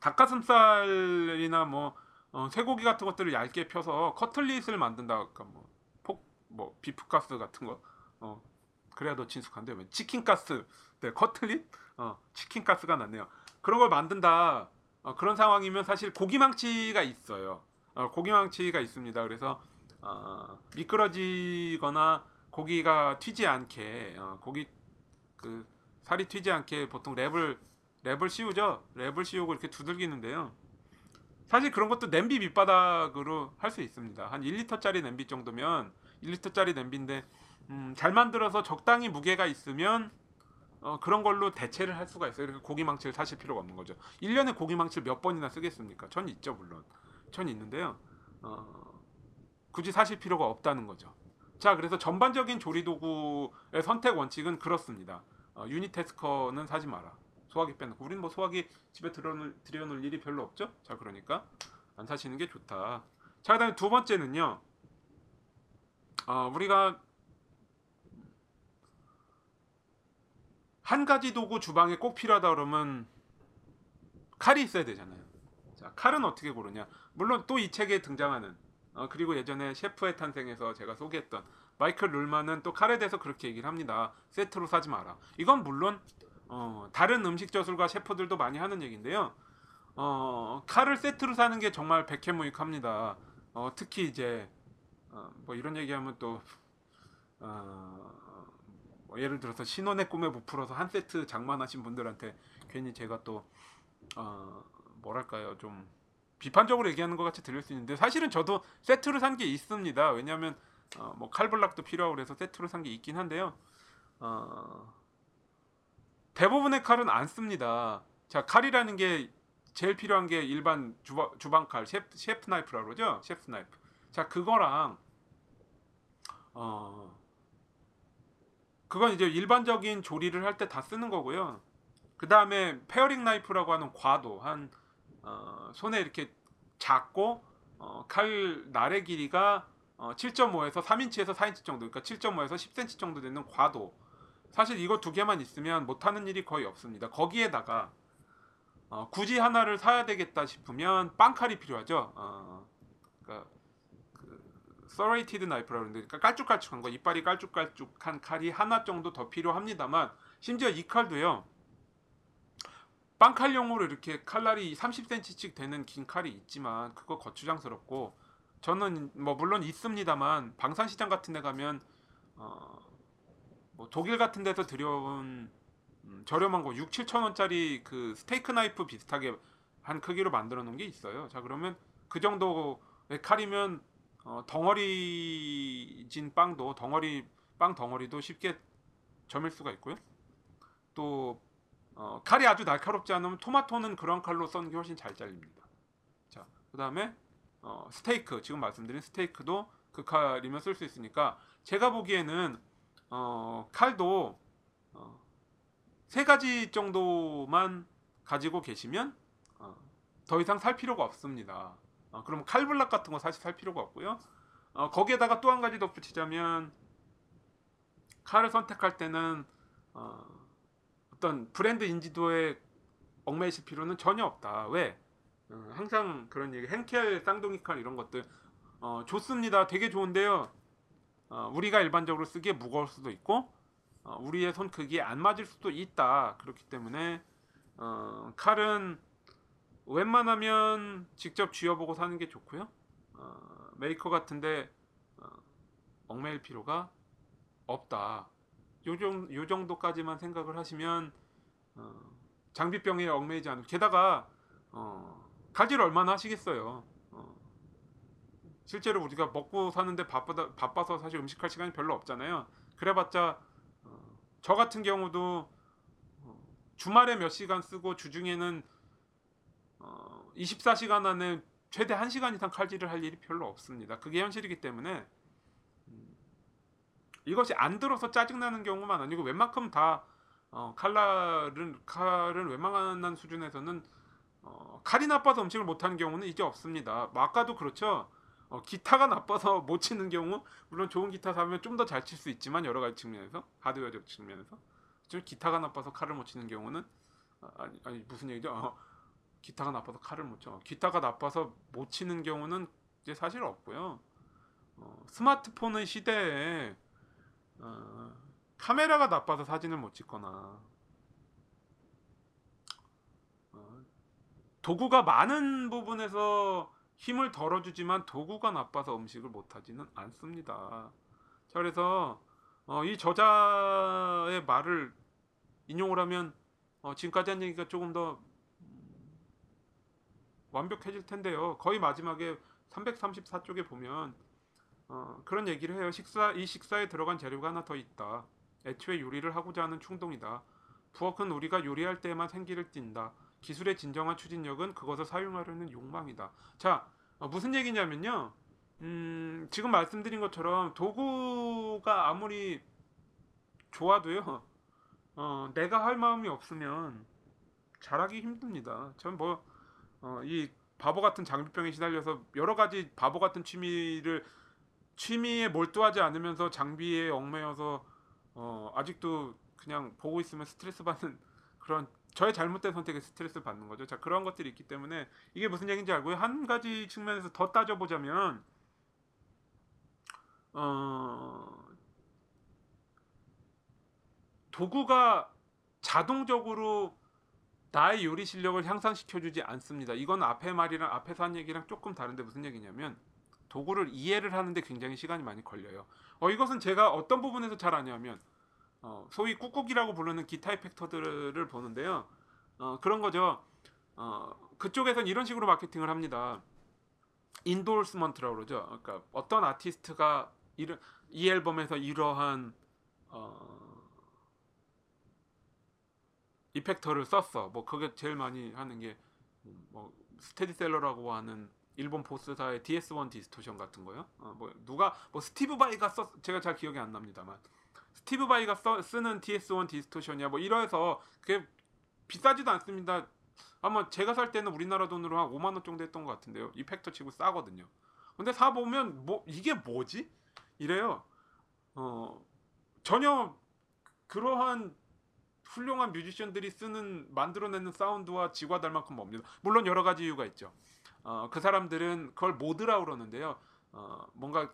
S1: 닭가슴살이나 뭐 어, 쇠고기 같은 것들을 얇게 펴서 커틀릿을 만든다. 그러니까 뭐 폭 뭐 비프가스 같은 거. 어, 그래야 더 친숙한데 왜 치킨가스, 네 커틀릿, 어, 치킨가스가 낫네요. 그런 걸 만든다. 어, 그런 상황이면 사실 고기망치가 있어요. 어, 고기망치가 있습니다. 그래서 어, 미끄러지거나 고기가 튀지 않게 어, 고기 그 살이 튀지 않게 보통 랩을 랩을 씌우죠. 랩을 씌우고 이렇게 두들기는데요. 사실 그런 것도 냄비 밑바닥으로 할 수 있습니다. 한 1리터짜리 냄비 정도면 1리터짜리 냄비인데 음, 잘 만들어서 적당히 무게가 있으면 어, 그런 걸로 대체를 할 수가 있어요. 그래서 고기망치를 사실 필요가 없는 거죠. 1년에 고기망치를 몇 번이나 쓰겠습니까? 전 있죠, 물론. 전 있는데요. 어, 굳이 사실 필요가 없다는 거죠. 자, 그래서 전반적인 조리도구의 선택 원칙은 그렇습니다. 어, 유니테스커는 사지 마라. 소화기 빼놓고. 우리는 뭐 소화기 집에 들여놓을, 들여놓을 일이 별로 없죠? 자, 그러니까 안 사시는 게 좋다. 자, 그 다음에 두 번째는요. 어, 우리가 한 가지 도구 주방에 꼭 필요하다 그러면 칼이 있어야 되잖아요. 자, 칼은 어떻게 고르냐? 물론 또 이 책에 등장하는 어, 그리고 예전에 셰프의 탄생에서 제가 소개했던 마이클 룰만은 또 칼에 대해서 그렇게 얘기를 합니다. 세트로 사지 마라. 이건 물론 어, 다른 음식 저술가 셰프들도 많이 하는 얘기인데요. 어, 칼을 세트로 사는 게 정말 백해무익합니다. 어, 특히 이제 어, 뭐 이런 얘기하면 또 어, 뭐 예를 들어서 신혼의 꿈에 부풀어서 한 세트 장만하신 분들한테 괜히 제가 또 어, 뭐랄까요 좀 비판적으로 얘기하는 것 같이 들릴 수 있는데 사실은 저도 세트로 산게 있습니다. 왜냐하면 어, 뭐 칼블락도 필요하고 그래서 세트로 산 게 있긴 한데요. 어, 대부분의 칼은 안 씁니다. 자 칼이라는 게 제일 필요한 게 일반 주방, 주방 칼 chef, chef knife라고 그러죠. chef knife. 자 그거랑 어 그건 이제 일반적인 조리를 할 때 다 쓰는 거고요. 그 다음에 paring knife라고 하는 과도 한 어, 손에 이렇게 작고 어, 칼 날의 길이가 어, 7.5에서 3인치에서 4인치 정도, 그러니까 7.5에서 10cm 정도 되는 과도. 사실 이거 두 개만 있으면 못하는 일이 거의 없습니다. 거기에다가 어, 굳이 하나를 사야 되겠다 싶으면 빵칼이 필요하죠. 어, 그러니까 그 serrated knife라고 그러는데 그러니까 깔쭉깔쭉한 거, 이빨이 깔쭉깔쭉한 칼이 하나 정도 더 필요합니다만 심지어 이 칼도요. 빵칼용으로 이렇게 칼날이 30cm씩 되는 긴 칼이 있지만 그거 거추장스럽고 저는 뭐 물론 있습니다만 방산시장 같은 데 가면 어 뭐 독일 같은 데서 들여온 음, 저렴한 거 6, 7천 원짜리 그 스테이크 나이프 비슷하게 한 크기로 만들어 놓은 게 있어요. 자 그러면 그 정도의 칼이면 어, 덩어리진 빵도 덩어리 빵 덩어리도 쉽게 점일 수가 있고요. 또 어, 칼이 아주 날카롭지 않으면 토마토는 그런 칼로 썬 게 훨씬 잘 잘립니다. 자, 그 다음에 어, 스테이크 지금 말씀드린 스테이크도 그 칼이면 쓸 수 있으니까 제가 보기에는 어, 칼도 어, 세 가지 정도만 가지고 계시면 어, 더 이상 살 필요가 없습니다. 어, 그럼 칼블락 같은 거 사실 살 필요가 없고요. 어, 거기에다가 또 한 가지 덧붙이자면 칼을 선택할 때는 어, 어떤 브랜드 인지도에 얽매이실 필요는 전혀 없다. 왜? 어, 항상 그런 얘기, Henckels 쌍둥이 칼 이런 것들 어, 좋습니다. 되게 좋은데요. 어, 우리가 일반적으로 쓰기에 무거울 수도 있고 어, 우리의 손 크기에 안 맞을 수도 있다. 그렇기 때문에 어, 칼은 웬만하면 직접 쥐어보고 사는 게 좋고요. 어, 메이커 같은데 어, 얽매일 필요가 없다. 요, 정, 요 정도까지만 생각을 하시면 어, 장비병에 얽매이지 않고 게다가 어, 가지를 얼마나 하시겠어요. 어, 실제로 우리가 먹고 사는데 바쁘다, 바빠서 사실 음식할 시간이 별로 없잖아요. 그래봤자 어, 저 같은 경우도 어, 주말에 몇 시간 쓰고 주중에는 어, 24시간 안에 최대 1시간 이상 칼질을 할 일이 별로 없습니다. 그게 현실이기 때문에 음, 이것이 안 들어서 짜증나는 경우만 아니고 웬만큼 다 어, 칼날은 칼은 웬만한 수준에서는 어, 칼이 나빠서 음식을 못하는 경우는 이제 없습니다. 뭐 아까도 그렇죠. 어, 기타가 나빠서 못 치는 경우 물론 좋은 기타 사면 좀 더 잘 칠 수 있지만 여러 가지 측면에서 하드웨어적 측면에서 좀 기타가 나빠서 칼을 못 치는 경우는 아, 아니, 아니 무슨 얘기죠? 어, 기타가 나빠서 칼을 못 쳐. 기타가 나빠서 못 치는 경우는 이제 사실 없고요. 어, 스마트폰의 시대에 어, 카메라가 나빠서 사진을 못 찍거나 어, 도구가 많은 부분에서 힘을 덜어주지만 도구가 나빠서 음식을 못하지는 않습니다. 자, 그래서 어, 이 저자의 말을 인용을 하면 어, 지금까지 한 얘기가 조금 더 음, 완벽해질 텐데요. 거의 마지막에 334쪽에 보면 어, 그런 얘기를 해요. 식사 이 식사에 들어간 재료가 하나 더 있다. 애초에 요리를 하고자 하는 충동이다. 부엌은 우리가 요리할 때에만 생기를 띈다. 기술의 진정한 추진력은 그것을 사용하려는 욕망이다. 자, 어, 무슨 얘기냐면요. 음, 지금 말씀드린 것처럼 도구가 아무리 좋아도요. 어, 내가 할 마음이 없으면 잘하기 힘듭니다. 전 뭐, 어, 이 바보 같은 장비병에 시달려서 여러 가지 바보 같은 취미를 취미에 몰두하지 않으면서 장비에 얽매여서 어, 아직도 그냥 보고 있으면 스트레스 받는 그런 저의 잘못된 선택에 스트레스를 받는 거죠. 자 그런 것들이 있기 때문에 이게 무슨 얘기인지 알고요. 한 가지 측면에서 더 따져보자면 어, 도구가 자동적으로 나의 요리 실력을 향상시켜주지 않습니다. 이건 앞에 말이랑 앞에서 한 얘기랑 조금 다른데 무슨 얘기냐면 도구를 이해를 하는데 굉장히 시간이 많이 걸려요. 어, 이것은 제가 어떤 부분에서 잘 아냐면 어, 소위 꾹꾹이라고 부르는 기타 이펙터들을 보는데요. 어, 그런 거죠. 어, 그쪽에선 이런 식으로 마케팅을 합니다. endorsement라고 그러죠. 그러니까 어떤 아티스트가 이런 이 앨범에서 이러한 어, effector를 썼어. 뭐 그게 제일 많이 하는 게 뭐 스테디셀러라고 하는 일본 보스사의 DS1 distortion 같은 거요. 어, 뭐 누가 뭐 스티브 바이가 썼 제가 잘 기억이 안 납니다만 스티브 바이가 써, 쓰는 DS1 distortion이야. 뭐 이러해서 그게 비싸지도 않습니다. 아마 제가 살 때는 우리나라 돈으로 한 5만 원 정도 했던 것 같은데요. 이펙터 치고 싸거든요. 근데 사 보면 뭐 이게 뭐지? 이래요. 어 전혀 그러한 훌륭한 뮤지션들이 쓰는 만들어내는 사운드와 지과 달 만큼 멉니다. 물론 여러 가지 이유가 있죠. 어, 그 사람들은 그걸 모드라고 그러는데요. 어, 뭔가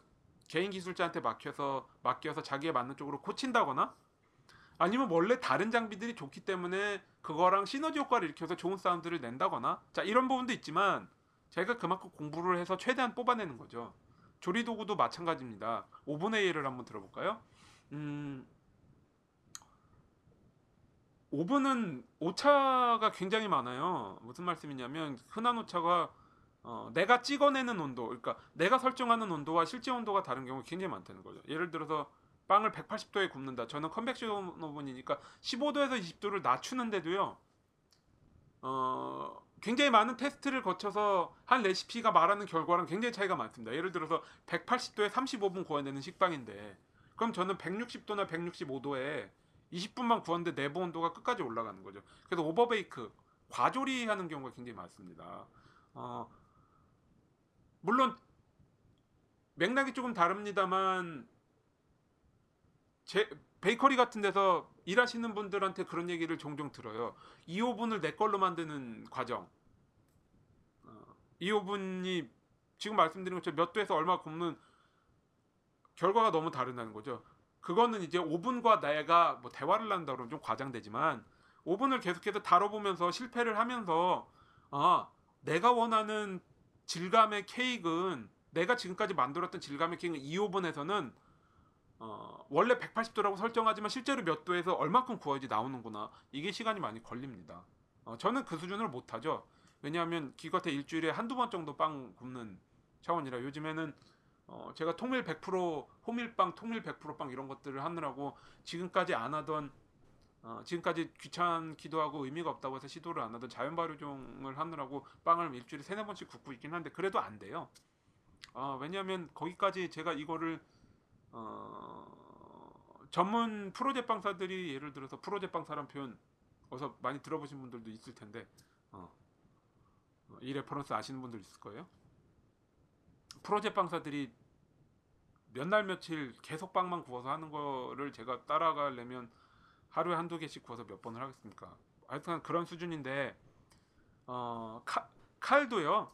S1: 개인 기술자한테 맡겨서 맡겨서 자기에 맞는 쪽으로 고친다거나 아니면 원래 다른 장비들이 좋기 때문에 그거랑 시너지 효과를 일으켜서 좋은 사운드를 낸다거나 자 이런 부분도 있지만 제가 그만큼 공부를 해서 최대한 뽑아내는 거죠. 조리 도구도 마찬가지입니다. 5분의 1을 한번 들어볼까요? 음, 오븐은 오차가 굉장히 많아요. 무슨 말씀이냐면 흔한 오차가 어, 내가 찍어내는 온도, 그러니까 내가 설정하는 온도와 실제 온도가 다른 경우가 굉장히 많다는 거죠. 예를 들어서 빵을 180도에 굽는다. 저는 컨벡션 오븐이니까 15도에서 20도를 낮추는데도요. 어, 굉장히 많은 테스트를 거쳐서 한 레시피가 말하는 결과랑 굉장히 차이가 많습니다. 예를 들어서 180도에 35분 구워내는 식빵인데 그럼 저는 160도나 165도에 20분만 구웠는데 내부 온도가 끝까지 올라가는 거죠. 그래서 오버베이크, 과조리하는 경우가 굉장히 많습니다. 어, 물론 맥락이 조금 다릅니다만 제 베이커리 같은 데서 일하시는 분들한테 그런 얘기를 종종 들어요. 이 오븐을 내 걸로 만드는 과정. 어, 이 오븐이 지금 말씀드린 것처럼 몇 도에서 얼마 굽는 결과가 너무 다르다는 거죠. 그거는 이제 오븐과 내가 뭐 대화를 한다 그러면 좀 과장되지만 오븐을 계속해서 다뤄보면서 실패를 하면서 아 내가 원하는 질감의 케이크는 내가 지금까지 만들었던 질감의 케이크는 이 오븐에서는 어, 원래 180도라고 설정하지만 실제로 몇 도에서 얼마큼 구워야지 나오는구나 이게 시간이 많이 걸립니다. 어, 저는 그 수준을 못하죠. 왜냐하면 기껏해 일주일에 한두 번 정도 빵 굽는 차원이라 요즘에는 어, 제가 통밀 100% 호밀빵, 통밀 100%빵 이런 것들을 하느라고 지금까지 안 하던 어, 지금까지 귀찮기도 하고 의미가 없다고 해서 시도를 안 하던 자연 발효종을 하느라고 빵을 일주일에 세네 번씩 굽고 있긴 한데 그래도 안 돼요. 어, 왜냐하면 거기까지 제가 이거를 어, 전문 프로제빵사들이 예를 들어서 프로제빵사란 표현 어서 많이 들어보신 분들도 있을 텐데 어, 어, 이 reference 아시는 분들 있을 거예요. 프로제빵사들이 몇 날 며칠 계속 빵만 구워서 하는 거를 제가 따라가려면 하루에 한두 개씩 구워서 몇 번을 하겠습니까? 하여튼 그런 수준인데 어, 칼, 칼도요.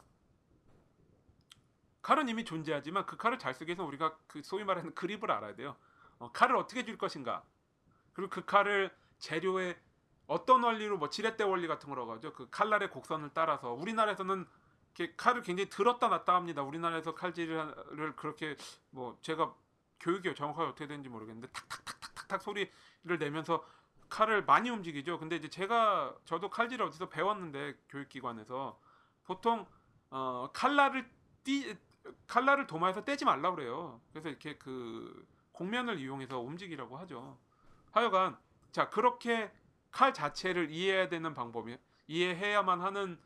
S1: 칼은 이미 존재하지만 그 칼을 잘 쓰기 위해서 우리가 그 소위 말하는 그립을 알아야 돼요. 어, 칼을 어떻게 줄 것인가. 그리고 그 칼을 재료에 어떤 원리로 뭐 지렛대 원리 같은 거라고 하죠. 그 칼날의 곡선을 따라서 우리나라에서는 이렇게 칼을 굉장히 들었다 놨다 합니다. 우리나라에서 칼질을 그렇게 뭐 제가 교육이 정확하게 어떻게 되는지 모르겠는데 탁탁탁탁탁탁 소리 를 내면서 칼을 많이 움직이죠. 근데 이제 제가 저도 칼질을 어디서 배웠는데 교육기관에서 보통 어, 칼날을 띠 칼날을 도마에서 떼지 말라 그래요. 그래서 이렇게 그 곡면을 이용해서 움직이라고 하죠. 하여간 자 그렇게 칼 자체를 이해해야 되는 방법이 이해해야만 하는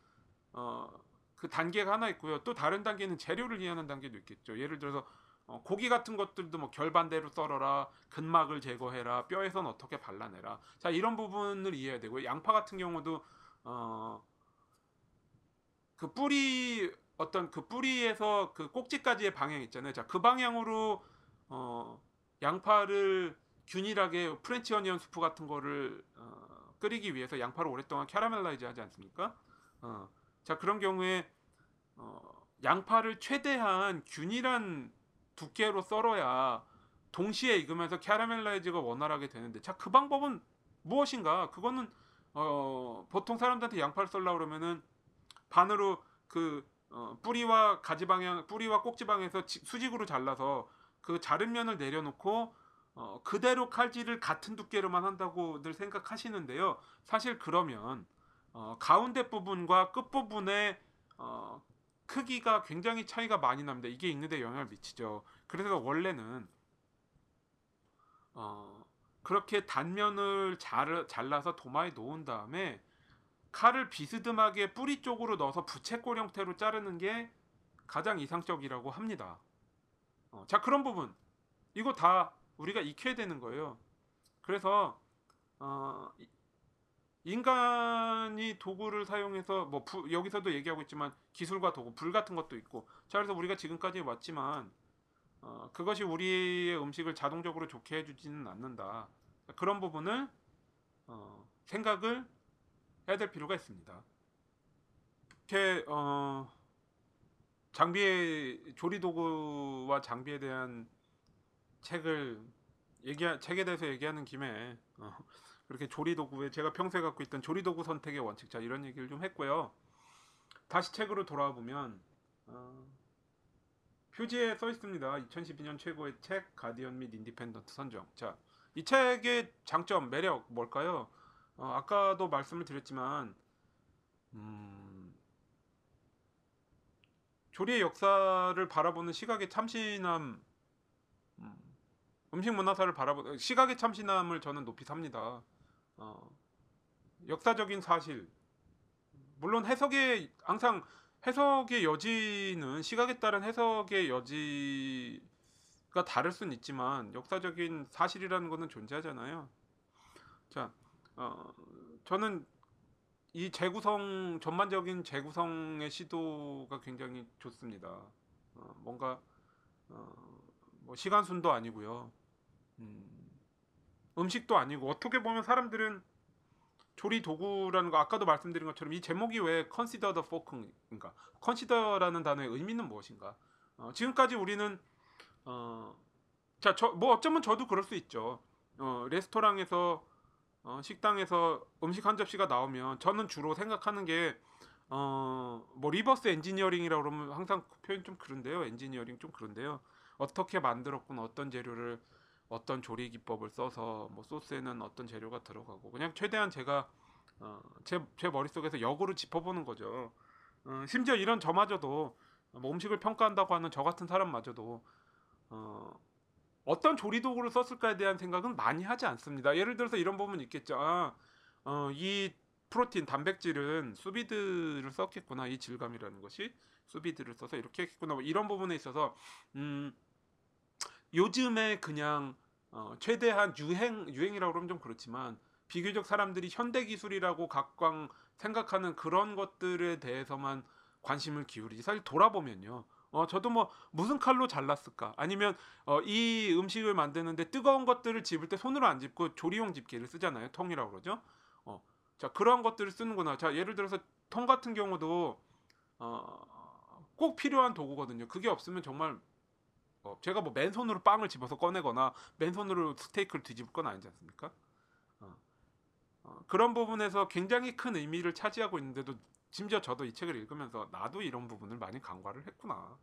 S1: 어, 그 단계가 하나 있고요. 또 다른 단계는 재료를 이해하는 단계도 있겠죠. 예를 들어서 어, 고기 같은 것들도 뭐 결반대로 썰어라, 근막을 제거해라, 뼈에선 어떻게 발라내라. 자 이런 부분을 이해해야 되고요. 양파 같은 경우도 어, 그 뿌리 어떤 그 뿌리에서 그 꼭지까지의 방향 있잖아요. 자 그 방향으로 어, 양파를 균일하게 French onion 수프 같은 거를 어, 끓이기 위해서 양파를 오랫동안 caramelize 하지 않습니까? 어, 자 그런 경우에 어, 양파를 최대한 균일한 두께로 썰어야 동시에 익으면서 캐러멜라이즈가 원활하게 되는데 자 그 방법은 무엇인가? 그거는 어, 보통 사람들한테 양파를 썰라 그러면은 반으로 그 어, 뿌리와 가지 방향, 뿌리와 꼭지 방에서 수직으로 잘라서 그 자른 면을 내려놓고 어, 그대로 칼질을 같은 두께로만 한다고 늘 생각하시는데요. 사실 그러면 어, 가운데 부분과 끝 부분의 어, 크기가 굉장히 차이가 많이 납니다. 이게 익는데 영향을 미치죠. 그래서 원래는 어, 그렇게 단면을 잘, 잘라서 도마에 놓은 다음에 칼을 비스듬하게 뿌리 쪽으로 넣어서 부채꼴 형태로 자르는 게 가장 이상적이라고 합니다. 어, 자 그런 부분 이거 다 우리가 익혀야 되는 거예요. 그래서 어, 인간이 도구를 사용해서 뭐 부, 여기서도 얘기하고 있지만 기술과 도구, 불 같은 것도 있고 자 그래서 우리가 지금까지 왔지만 어, 그것이 우리의 음식을 자동적으로 좋게 해주지는 않는다. 그런 부분을 어, 생각을 해야 될 필요가 있습니다. 이렇게 어, 장비의 조리 도구와 장비에 대한 책을 얘기 책에 대해서 얘기하는 김에 어, 그렇게 조리 도구에 제가 평소에 갖고 있던 조리 도구 선택의 원칙 자 이런 얘기를 좀 했고요. 다시 책으로 돌아와 보면 어, 표지에 써 있습니다. 2012년 최고의 책 가디언 및 인디펜던트 선정. 자, 이 책의 장점 매력 뭘까요? 어, 아까도 말씀을 드렸지만 음, 조리의 역사를 바라보는 시각의 참신함 음, 음식 문화사를 바라보 시각의 참신함을 저는 높이 삽니다. 어, 역사적인 사실 물론 해석의 항상 해석의 여지는 시각에 따른 해석의 여지가 다를 수는 있지만 역사적인 사실이라는 것은 존재하잖아요. 자, 어, 저는 이 재구성 전반적인 재구성의 시도가 굉장히 좋습니다. 어, 뭔가 어, 뭐 시간 순도 아니고요. 음, 음식도 아니고 어떻게 보면 사람들은 조리 도구라는 거 아까도 말씀드린 것처럼 이 제목이 왜 consider the fork인가? consider라는 단어의 의미는 무엇인가? 어, 지금까지 우리는 어, 자, 저 뭐 어쩌면 저도 그럴 수 있죠. 어, 레스토랑에서 어, 식당에서 음식 한 접시가 나오면 저는 주로 생각하는 게 어, 뭐 reverse engineering이라고 그러면 항상 그 표현 좀 그런데요. 엔지니어링 좀 그런데요. 어떻게 만들었구나 어떤 재료를 어떤 조리 기법을 써서 뭐 소스에는 어떤 재료가 들어가고 그냥 최대한 제가 어, 제, 제 머릿속에서 역으로 짚어보는 거죠. 어, 심지어 이런 저마저도 뭐 음식을 평가한다고 하는 저 같은 사람마저도 어, 어떤 조리 도구를 썼을까에 대한 생각은 많이 하지 않습니다. 예를 들어서 이런 부분이 있겠죠. 아, 어, 이 프로틴, 단백질은 수비드를 썼겠구나. 이 질감이라는 것이 수비드를 써서 이렇게 했겠구나. 뭐 이런 부분에 있어서 음, 요즘에 그냥 어, 최대한 유행 유행이라고 그러면 좀 그렇지만 비교적 사람들이 현대 기술이라고 각광 생각하는 그런 것들에 대해서만 관심을 기울이지. 사실 돌아보면요. 어 저도 뭐 무슨 칼로 잘랐을까? 아니면 어, 이 음식을 만드는데 뜨거운 것들을 집을 때 손으로 안 집고 조리용 집게를 쓰잖아요. 통이라고 그러죠? 어 자 그런 것들을 쓰는구나. 자 예를 들어서 통 같은 경우도 어 꼭 필요한 도구거든요. 그게 없으면 정말 어, 제가 뭐 맨손으로 빵을 집어서 꺼내거나 맨손으로 스테이크를 뒤집을 건 아니지 않습니까? 어, 어, 그런 부분에서 굉장히 큰 의미를 차지하고 있는데도 심지어 저도 이 책을 읽으면서 나도 이런 부분을 많이 간과를 했구나.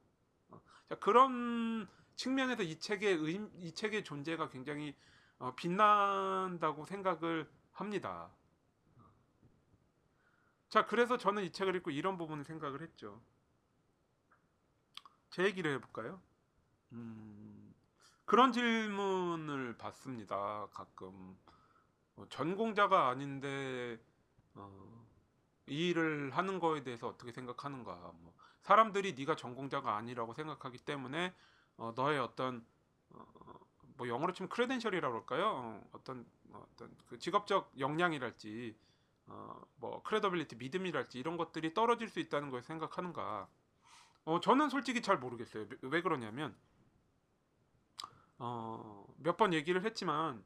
S1: 어, 자, 그런 측면에서 이 책의 의, 이 책의 존재가 굉장히 어, 빛난다고 생각을 합니다. 어. 자, 그래서 저는 이 책을 읽고 이런 부분을 생각을 했죠. 제 얘기를 해볼까요? 음, 그런 질문을 받습니다. 가끔 어, 전공자가 아닌데 어, 이 일을 하는 거에 대해서 어떻게 생각하는가? 뭐, 사람들이 네가 전공자가 아니라고 생각하기 때문에 어, 너의 어떤 어, 뭐 영어로 치면 크레덴셜이라고 그럴까요? 어, 떤 어떤 그 직업적 역량이랄지 어, 뭐 크레더빌리티 믿음이랄지 이런 것들이 떨어질 수 있다는 걸 생각하는가? 어, 저는 솔직히 잘 모르겠어요. 왜 그러냐면 어, 몇 번 얘기를 했지만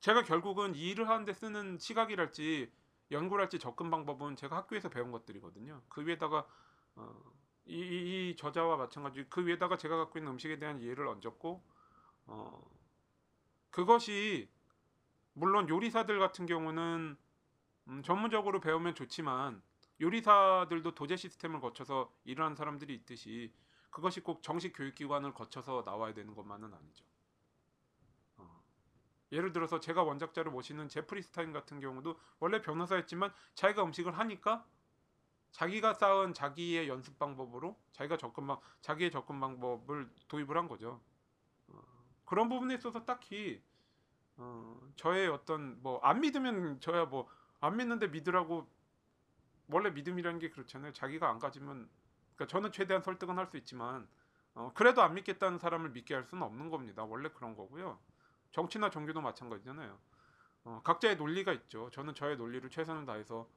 S1: 제가 결국은 이 일을 하는데 쓰는 시각이랄지 연구랄지 접근 방법은 제가 학교에서 배운 것들이거든요. 그 위에다가 어, 이, 이, 이, 저자와 마찬가지 그 위에다가 제가 갖고 있는 음식에 대한 이해를 얹었고 어, 그것이 물론 요리사들 같은 경우는 음, 전문적으로 배우면 좋지만 요리사들도 도제 시스템을 거쳐서 일하는 사람들이 있듯이 그것이 꼭 정식 교육기관을 거쳐서 나와야 되는 것만은 아니죠. 어. 예를 들어서 제가 원작자를 모시는 제프리 스타인 같은 경우도 원래 변호사였지만 자기가 음식을 하니까 자기가 쌓은 자기의 연습 방법으로 자기가 접근 방 자기의 접근 방법을 도입을 한 거죠. 어. 그런 부분에 있어서 딱히 어, 저의 어떤 뭐 안 믿으면 저야 뭐 안 믿는데 믿으라고 원래 믿음이라는 게 그렇잖아요. 자기가 안 가지면 그러니까 저는 최대한 설득은 할 수 있지만 어, 그래도 안 믿겠다는 사람을 믿게 할 수는 없는 겁니다. 원래 그런 거고요. 정치나 종교도 마찬가지잖아요. 어, 각자의 논리가 있죠. 저는 저의 논리를 최선을 다해서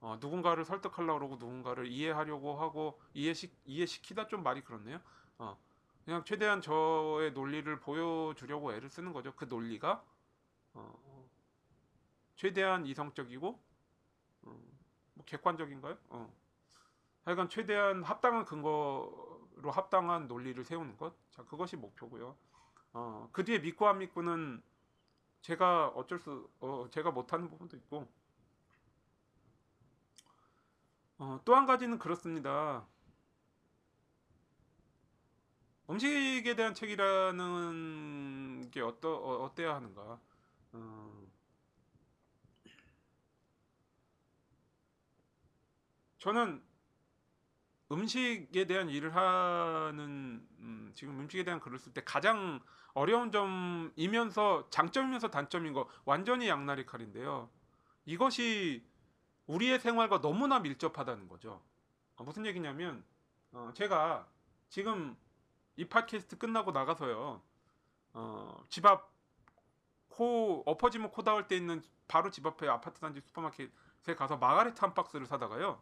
S1: 어, 누군가를 설득하려고 그러고 누군가를 이해하려고 하고 이해시, 이해시키다 좀 말이 그렇네요. 어, 그냥 최대한 저의 논리를 보여주려고 애를 쓰는 거죠. 그 논리가 어, 최대한 이성적이고 어, 뭐 객관적인가요? 어. 하여간 최대한 합당한 근거로 합당한 논리를 세우는 것. 자, 그것이 목표고요. 어, 그 뒤에 믿고 안 믿고는 제가 어쩔 수, 어, 제가 못하는 부분도 있고, 어, 또 한 가지는 그렇습니다. 음식에 대한 책이라는 게 어떠, 어, 어때야 하는가. 어, 저는 음식에 대한 일을 하는 음, 지금 음식에 대한 글을 쓸 때 가장 어려운 점이면서 장점이면서 단점인 거 완전히 양날의 칼인데요. 이것이 우리의 생활과 너무나 밀접하다는 거죠. 어, 무슨 얘기냐면 어, 제가 지금 이 팟캐스트 끝나고 나가서요. 어, 집앞 코 엎어지면 코 닿을 때 있는 바로 집 앞에 아파트 단지 슈퍼마켓에 가서 마가레트 한 박스를 사다가요.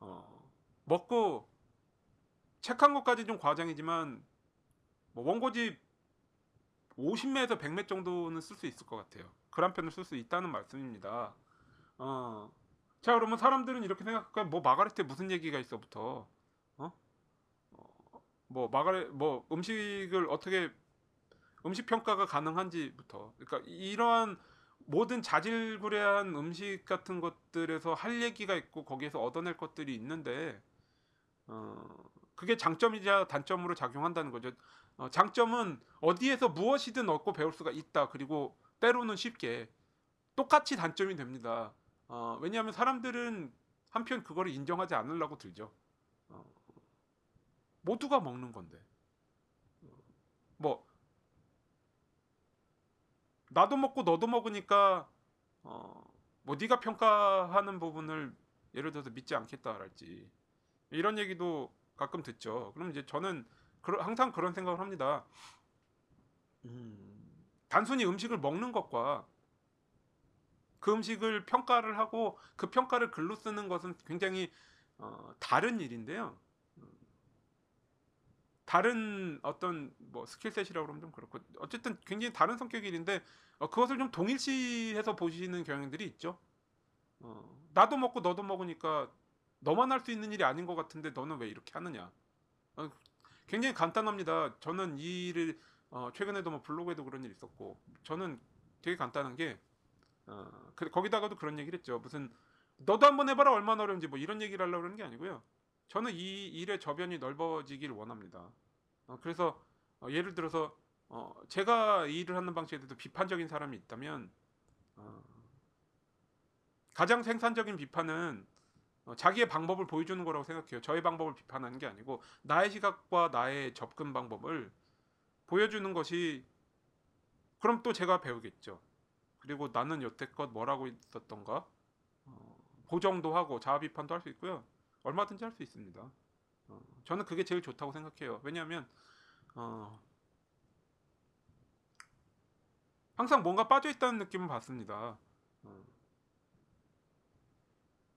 S1: 어, 먹고 책 한 것까지 좀 과장이지만 뭐 원고집 50매에서 100매 정도는 쓸 수 있을 것 같아요. 글 한 편을 쓸 수 있다는 말씀입니다. 어. 자 그러면 사람들은 이렇게 생각할까요? 뭐 마가렛에 무슨 얘기가 있어부터 어? 어, 뭐 마가렛 뭐 음식을 어떻게 음식 평가가 가능한지부터 그러니까 이러한 모든 자질구레한 음식 같은 것들에서 할 얘기가 있고 거기에서 얻어낼 것들이 있는데 어 그게 장점이자 단점으로 작용한다는 거죠. 어, 장점은 어디에서 무엇이든 얻고 배울 수가 있다. 그리고 때로는 쉽게 똑같이 단점이 됩니다. 어, 왜냐하면 사람들은 한편 그거를 인정하지 않으려고 들죠. 어, 모두가 먹는 건데. 어, 뭐 나도 먹고 너도 먹으니까 어, 뭐 네가 평가하는 부분을 예를 들어서 믿지 않겠다랄지 이런 얘기도 가끔 듣죠. 그럼 이제 저는 그러, 항상 그런 생각을 합니다. 음, 단순히 음식을 먹는 것과 그 음식을 평가를 하고 그 평가를 글로 쓰는 것은 굉장히 어, 다른 일인데요. 다른 어떤 뭐 스킬셋이라고 그러면 좀 그렇고 어쨌든 굉장히 다른 성격의 일인데 어, 그것을 좀 동일시해서 보시는 경향들이 있죠. 어, 나도 먹고 너도 먹으니까 너만 할 수 있는 일이 아닌 것 같은데 너는 왜 이렇게 하느냐. 어, 굉장히 간단합니다. 저는 이 일을 어, 최근에도 뭐 블로그에도 그런 일이 있었고 저는 되게 간단한 게 어, 그, 거기다가도 그런 얘기를 했죠. 무슨 너도 한번 해봐라 얼마나 어려운지 뭐 이런 얘기를 하려고 그러는 게 아니고요. 저는 이 일의 저변이 넓어지길 원합니다. 어, 그래서 어, 예를 들어서 어, 제가 이 일을 하는 방식에 대해서 비판적인 사람이 있다면 어, 가장 생산적인 비판은 어, 자기의 방법을 보여주는 거라고 생각해요. 저의 방법을 비판하는 게 아니고 나의 시각과 나의 접근 방법을 보여주는 것이 그럼 또 제가 배우겠죠. 그리고 나는 여태껏 뭐라고 있었던가 어, 보정도 하고 자아 비판도 할 수 있고요. 얼마든지 할 수 있습니다. 어, 저는 그게 제일 좋다고 생각해요. 왜냐하면 어, 항상 뭔가 빠져 있다는 느낌을 받습니다. 어,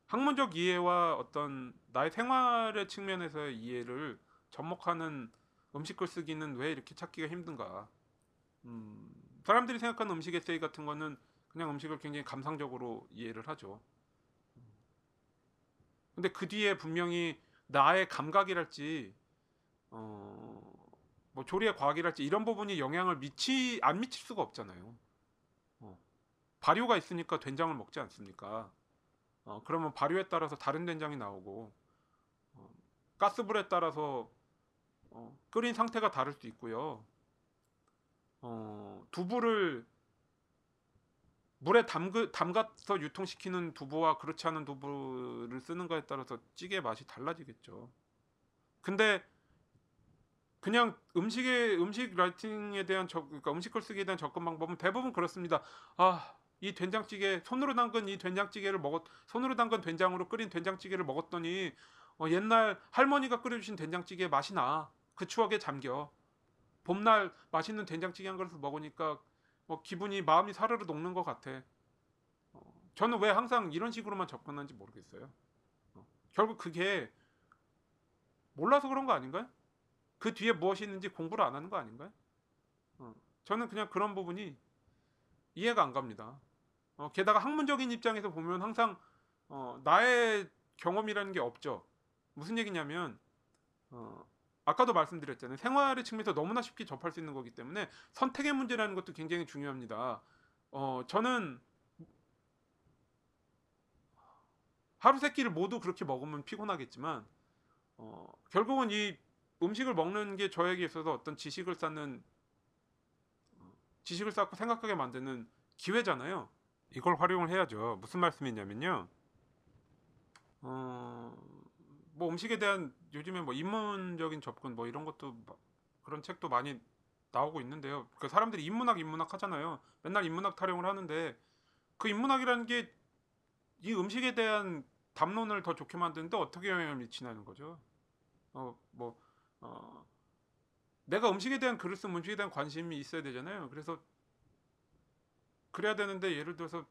S1: 학문적 이해와 어떤 나의 생활의 측면에서의 이해를 접목하는 음식 글쓰기는 왜 이렇게 찾기가 힘든가? 음, 사람들이 생각하는 음식 에세이 같은 거는 그냥 음식을 굉장히 감상적으로 이해를 하죠. 근데 그 뒤에 분명히 나의 감각이랄지 어 뭐 조리의 과학이랄지 이런 부분이 영향을 미치 안 미칠 수가 없잖아요. 어. 발효가 있으니까 된장을 먹지 않습니까? 어, 그러면 발효에 따라서 다른 된장이 나오고 어, 가스불에 따라서 어, 끓인 상태가 다를 수 있고요. 어, 두부를 물에 담그, 담가서 유통시키는 두부와 그렇지 않은 두부를 쓰는 거에 따라서 찌개 맛이 달라지겠죠. 근데 그냥 음식의 음식 라이팅에 대한 적, 그러니까 음식글 쓰기에 대한 접근 방법은 대부분 그렇습니다. 아, 이 된장찌개 손으로 담근 이 된장찌개를 먹었 손으로 담근 된장으로 끓인 된장찌개를 먹었더니 어, 옛날 할머니가 끓여주신 된장찌개 맛이 나. 그 추억에 잠겨. 봄날 맛있는 된장찌개 한 그릇을 먹으니까 뭐 기분이 마음이 사르르 녹는 것 같아. 어, 저는 왜 항상 이런 식으로만 접근하는지 모르겠어요. 어, 결국 그게 몰라서 그런 거 아닌가요? 그 뒤에 무엇이 있는지 공부를 안 하는 거 아닌가요? 어, 저는 그냥 그런 부분이 이해가 안 갑니다. 어, 게다가 학문적인 입장에서 보면 항상 어, 나의 경험이라는 게 없죠. 무슨 얘기냐면 어, 아까도 말씀드렸잖아요. 생활의 측면에서 너무나 쉽게 접할 수 있는 거기 때문에 선택의 문제라는 것도 굉장히 중요합니다. 어, 저는 하루 세 끼를 모두 그렇게 먹으면 피곤하겠지만 어, 결국은 이 음식을 먹는 게 저에게 있어서 어떤 지식을 쌓는 어, 지식을 쌓고 생각하게 만드는 기회잖아요. 이걸 활용을 해야죠. 무슨 말씀이냐면요. 어, 뭐 음식에 대한 요즘에 뭐 인문적인 접근 뭐 이런 것도 그런 책도 많이 나오고 있는데요. 그 사람들이 인문학 인문학 하잖아요. 맨날 인문학 타령을 하는데 그 인문학이라는 게 이 음식에 대한 담론을 더 좋게 만드는데 어떻게 영향을 미치냐는 거죠. 어 뭐 어, 내가 음식에 대한 글을 쓰면 음식에 대한 관심이 있어야 되잖아요. 그래서 그래야 되는데 예를 들어서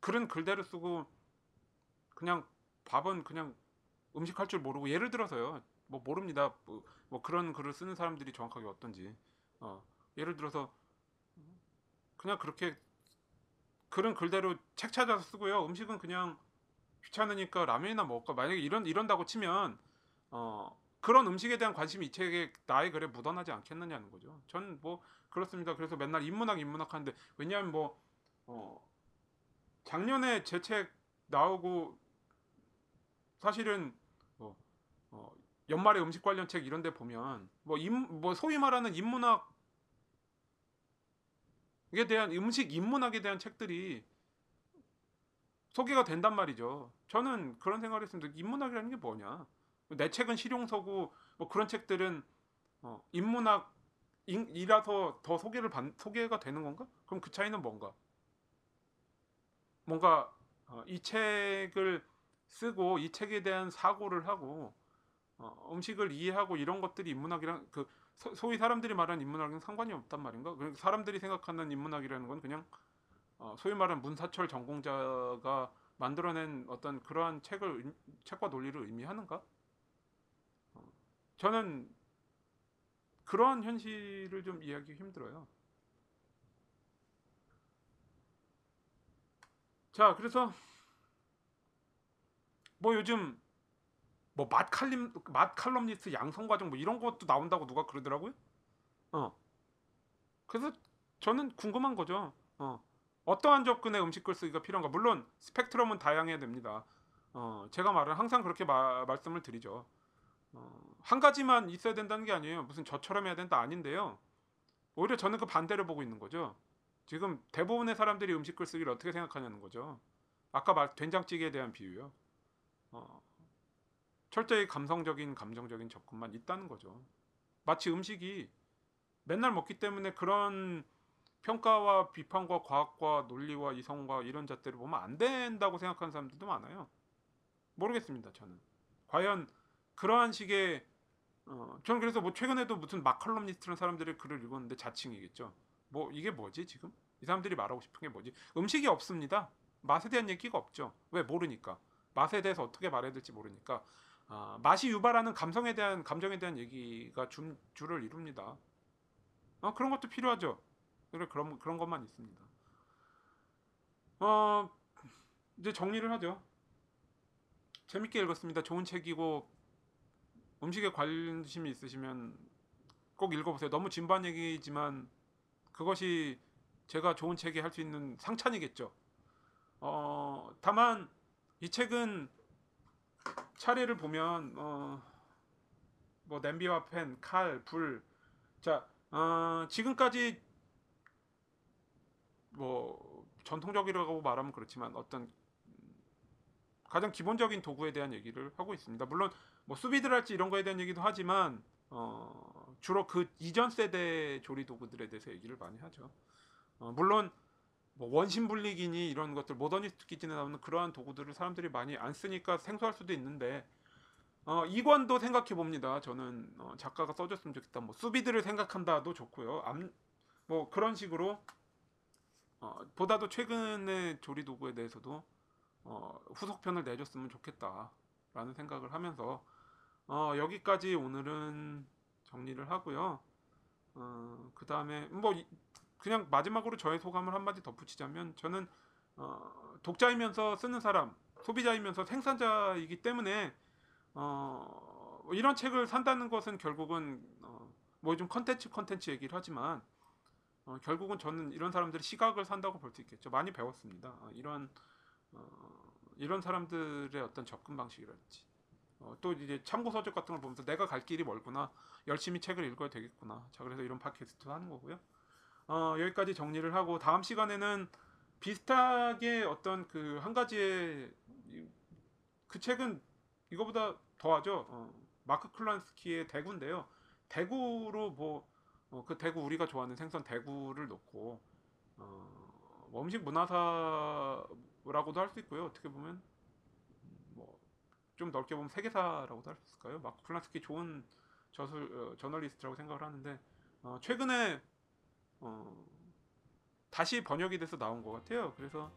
S1: 글은 글대로 쓰고 그냥 밥은 그냥 음식 할 줄 모르고 예를 들어서요. 뭐 모릅니다. 뭐, 뭐, 그런 글을 쓰는 사람들이 정확하게 어떤지. 어, 예를 들어서 그냥 그렇게 글은 글대로 책 찾아서 쓰고요. 음식은 그냥 귀찮으니까 라면이나 먹을까. 만약에 이런 이런다고 치면 어 그런 음식에 대한 관심이 이 책에 나의 글에 묻어나지 않겠느냐는 거죠. 저는 뭐 그렇습니다. 그래서 맨날 인문학 인문학 하는데 왜냐하면 뭐 어, 작년에 제 책 나오고 사실은 뭐 어, 연말에 음식 관련 책 이런 데 보면 뭐, 임, 뭐 소위 말하는 인문학 에 대한 음식 인문학에 대한 책들이 소개가 된단 말이죠. 저는 그런 생각을 했습니다. 인문학이라는 게 뭐냐? 내 책은 실용서고 뭐 그런 책들은 어, 인문학이라서 더 소개를 받, 소개가 되는 건가? 그럼 그 차이는 뭔가? 뭔가 어, 이 책을 쓰고 이 책에 대한 사고를 하고 어, 음식을 이해하고 이런 것들이 인문학이랑 그 소, 위 사람들이 말하는 인문학이랑 상관이 없단 말인가? 그러니까 사람들이 생각하는 인문학이라는 건 그냥 어, 소위 말하는 문사철 전공자가 만들어낸 어떤 그러한 책을 책과 논리를 의미하는가? 어, 저는 그러한 현실을 좀 이해하기 힘들어요. 자, 그래서 뭐 요즘 뭐 맛칼림 맛 칼럼니스트 양성 과정 뭐 이런 것도 나온다고 누가 그러더라고요. 어. 그래서 저는 궁금한 거죠. 어. 어떠한 접근의 음식 글쓰기가 필요한가? 물론 스펙트럼은 다양해야 됩니다. 어, 제가 말은 항상 그렇게 마, 말씀을 드리죠. 어, 한 가지만 있어야 된다는 게 아니에요. 무슨 저처럼 해야 된다 아닌데요. 오히려 저는 그 반대를 보고 있는 거죠. 지금 대부분의 사람들이 음식 글쓰기를 어떻게 생각하냐는 거죠. 아까 말 된장찌개에 대한 비유요. 어, 철저히 감성적인 감정적인 접근만 있다는 거죠. 마치 음식이 맨날 먹기 때문에 그런 평가와 비판과 과학과 논리와 이성과 이런 잣대를 보면 안 된다고 생각하는 사람들도 많아요. 모르겠습니다. 저는 과연 그러한 식의 어, 저는 그래서 뭐 최근에도 무슨 마컬럼니스트라는 사람들의 글을 읽었는데 자칭이겠죠. 뭐 이게 뭐지 지금 이 사람들이 말하고 싶은 게 뭐지? 음식이 없습니다. 맛에 대한 얘기가 없죠. 왜 모르니까 맛에 대해서 어떻게 말해야 될지 모르니까 아, 맛이 유발하는 감성에 대한 감정에 대한 얘기가 줄, 줄을 이룹니다. 어, 그런 것도 필요하죠. 그래 그런 그런 것만 있습니다. 어 이제 정리를 하죠. 재밌게 읽었습니다. 좋은 책이고 음식에 관심이 있으시면 꼭 읽어보세요. 너무 진부한 얘기지만 그것이 제가 좋은 책이 할 수 있는 상찬이겠죠. 어 다만 이 책은 차례를 보면 어, 뭐 냄비와 팬, 칼, 불, 자 어, 지금까지 뭐 전통적이라고 말하면 그렇지만 어떤 가장 기본적인 도구에 대한 얘기를 하고 있습니다. 물론 뭐 수비들 할지 이런 거에 대한 얘기도 하지만 어, 주로 그 이전 세대 조리 도구들에 대해서 얘기를 많이 하죠. 어, 물론 뭐 원심 분리기니 이런 것들 모더니스트 키친에 나오는 그러한 도구들을 사람들이 많이 안 쓰니까 생소할 수도 있는데 어, 이관도 생각해 봅니다. 저는 어, 작가가 써줬으면 좋겠다. 뭐 수비들을 생각한다도 좋고요. 암, 뭐 그런 식으로 어, 보다도 최근의 조리 도구에 대해서도 어, 후속편을 내줬으면 좋겠다라는 생각을 하면서 어, 여기까지 오늘은 정리를 하고요. 어, 그 다음에 뭐 그냥 마지막으로 저의 소감을 한마디 덧붙이자면 저는 어, 독자이면서 쓰는 사람, 소비자이면서 생산자이기 때문에 어, 뭐 이런 책을 산다는 것은 결국은 어, 뭐좀 컨텐츠 컨텐츠 얘기를 하지만 어, 결국은 저는 이런 사람들의 시각을 산다고 볼 수 있겠죠. 많이 배웠습니다. 어, 이런 어, 이런 사람들의 어떤 접근 방식이랄지 어, 또 이제 참고 서적 같은 걸 보면서 내가 갈 길이 멀구나 열심히 책을 읽어야 되겠구나. 자 그래서 이런 팟캐스트 하는 거고요. 어, 여기까지 정리를 하고 다음 시간에는 비슷하게 어떤 그 한 가지의 그 책은 이거보다 더하죠. 어, 마크 클란스키의 대구인데요. 대구로 뭐 어, 그 대구 우리가 좋아하는 생선 대구를 놓고 어, 뭐 음식 문화사라고도 할 수 있고요. 어떻게 보면 뭐 좀 넓게 보면 세계사라고도 할 수 있을까요? 마크 플란스키 좋은 저술 어, 저널리스트라고 생각을 하는데 어, 최근에 어, 다시 번역이 돼서 나온 것 같아요. 그래서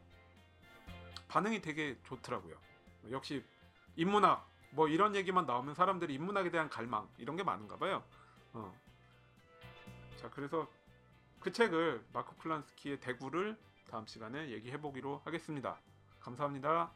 S1: 반응이 되게 좋더라고요. 역시 인문학 뭐 이런 얘기만 나오면 사람들이 인문학에 대한 갈망 이런 게 많은가 봐요. 어. 자 그래서 그 책을 마크 플란스키의 대구를 다음 시간에 얘기해 보기로 하겠습니다. 감사합니다.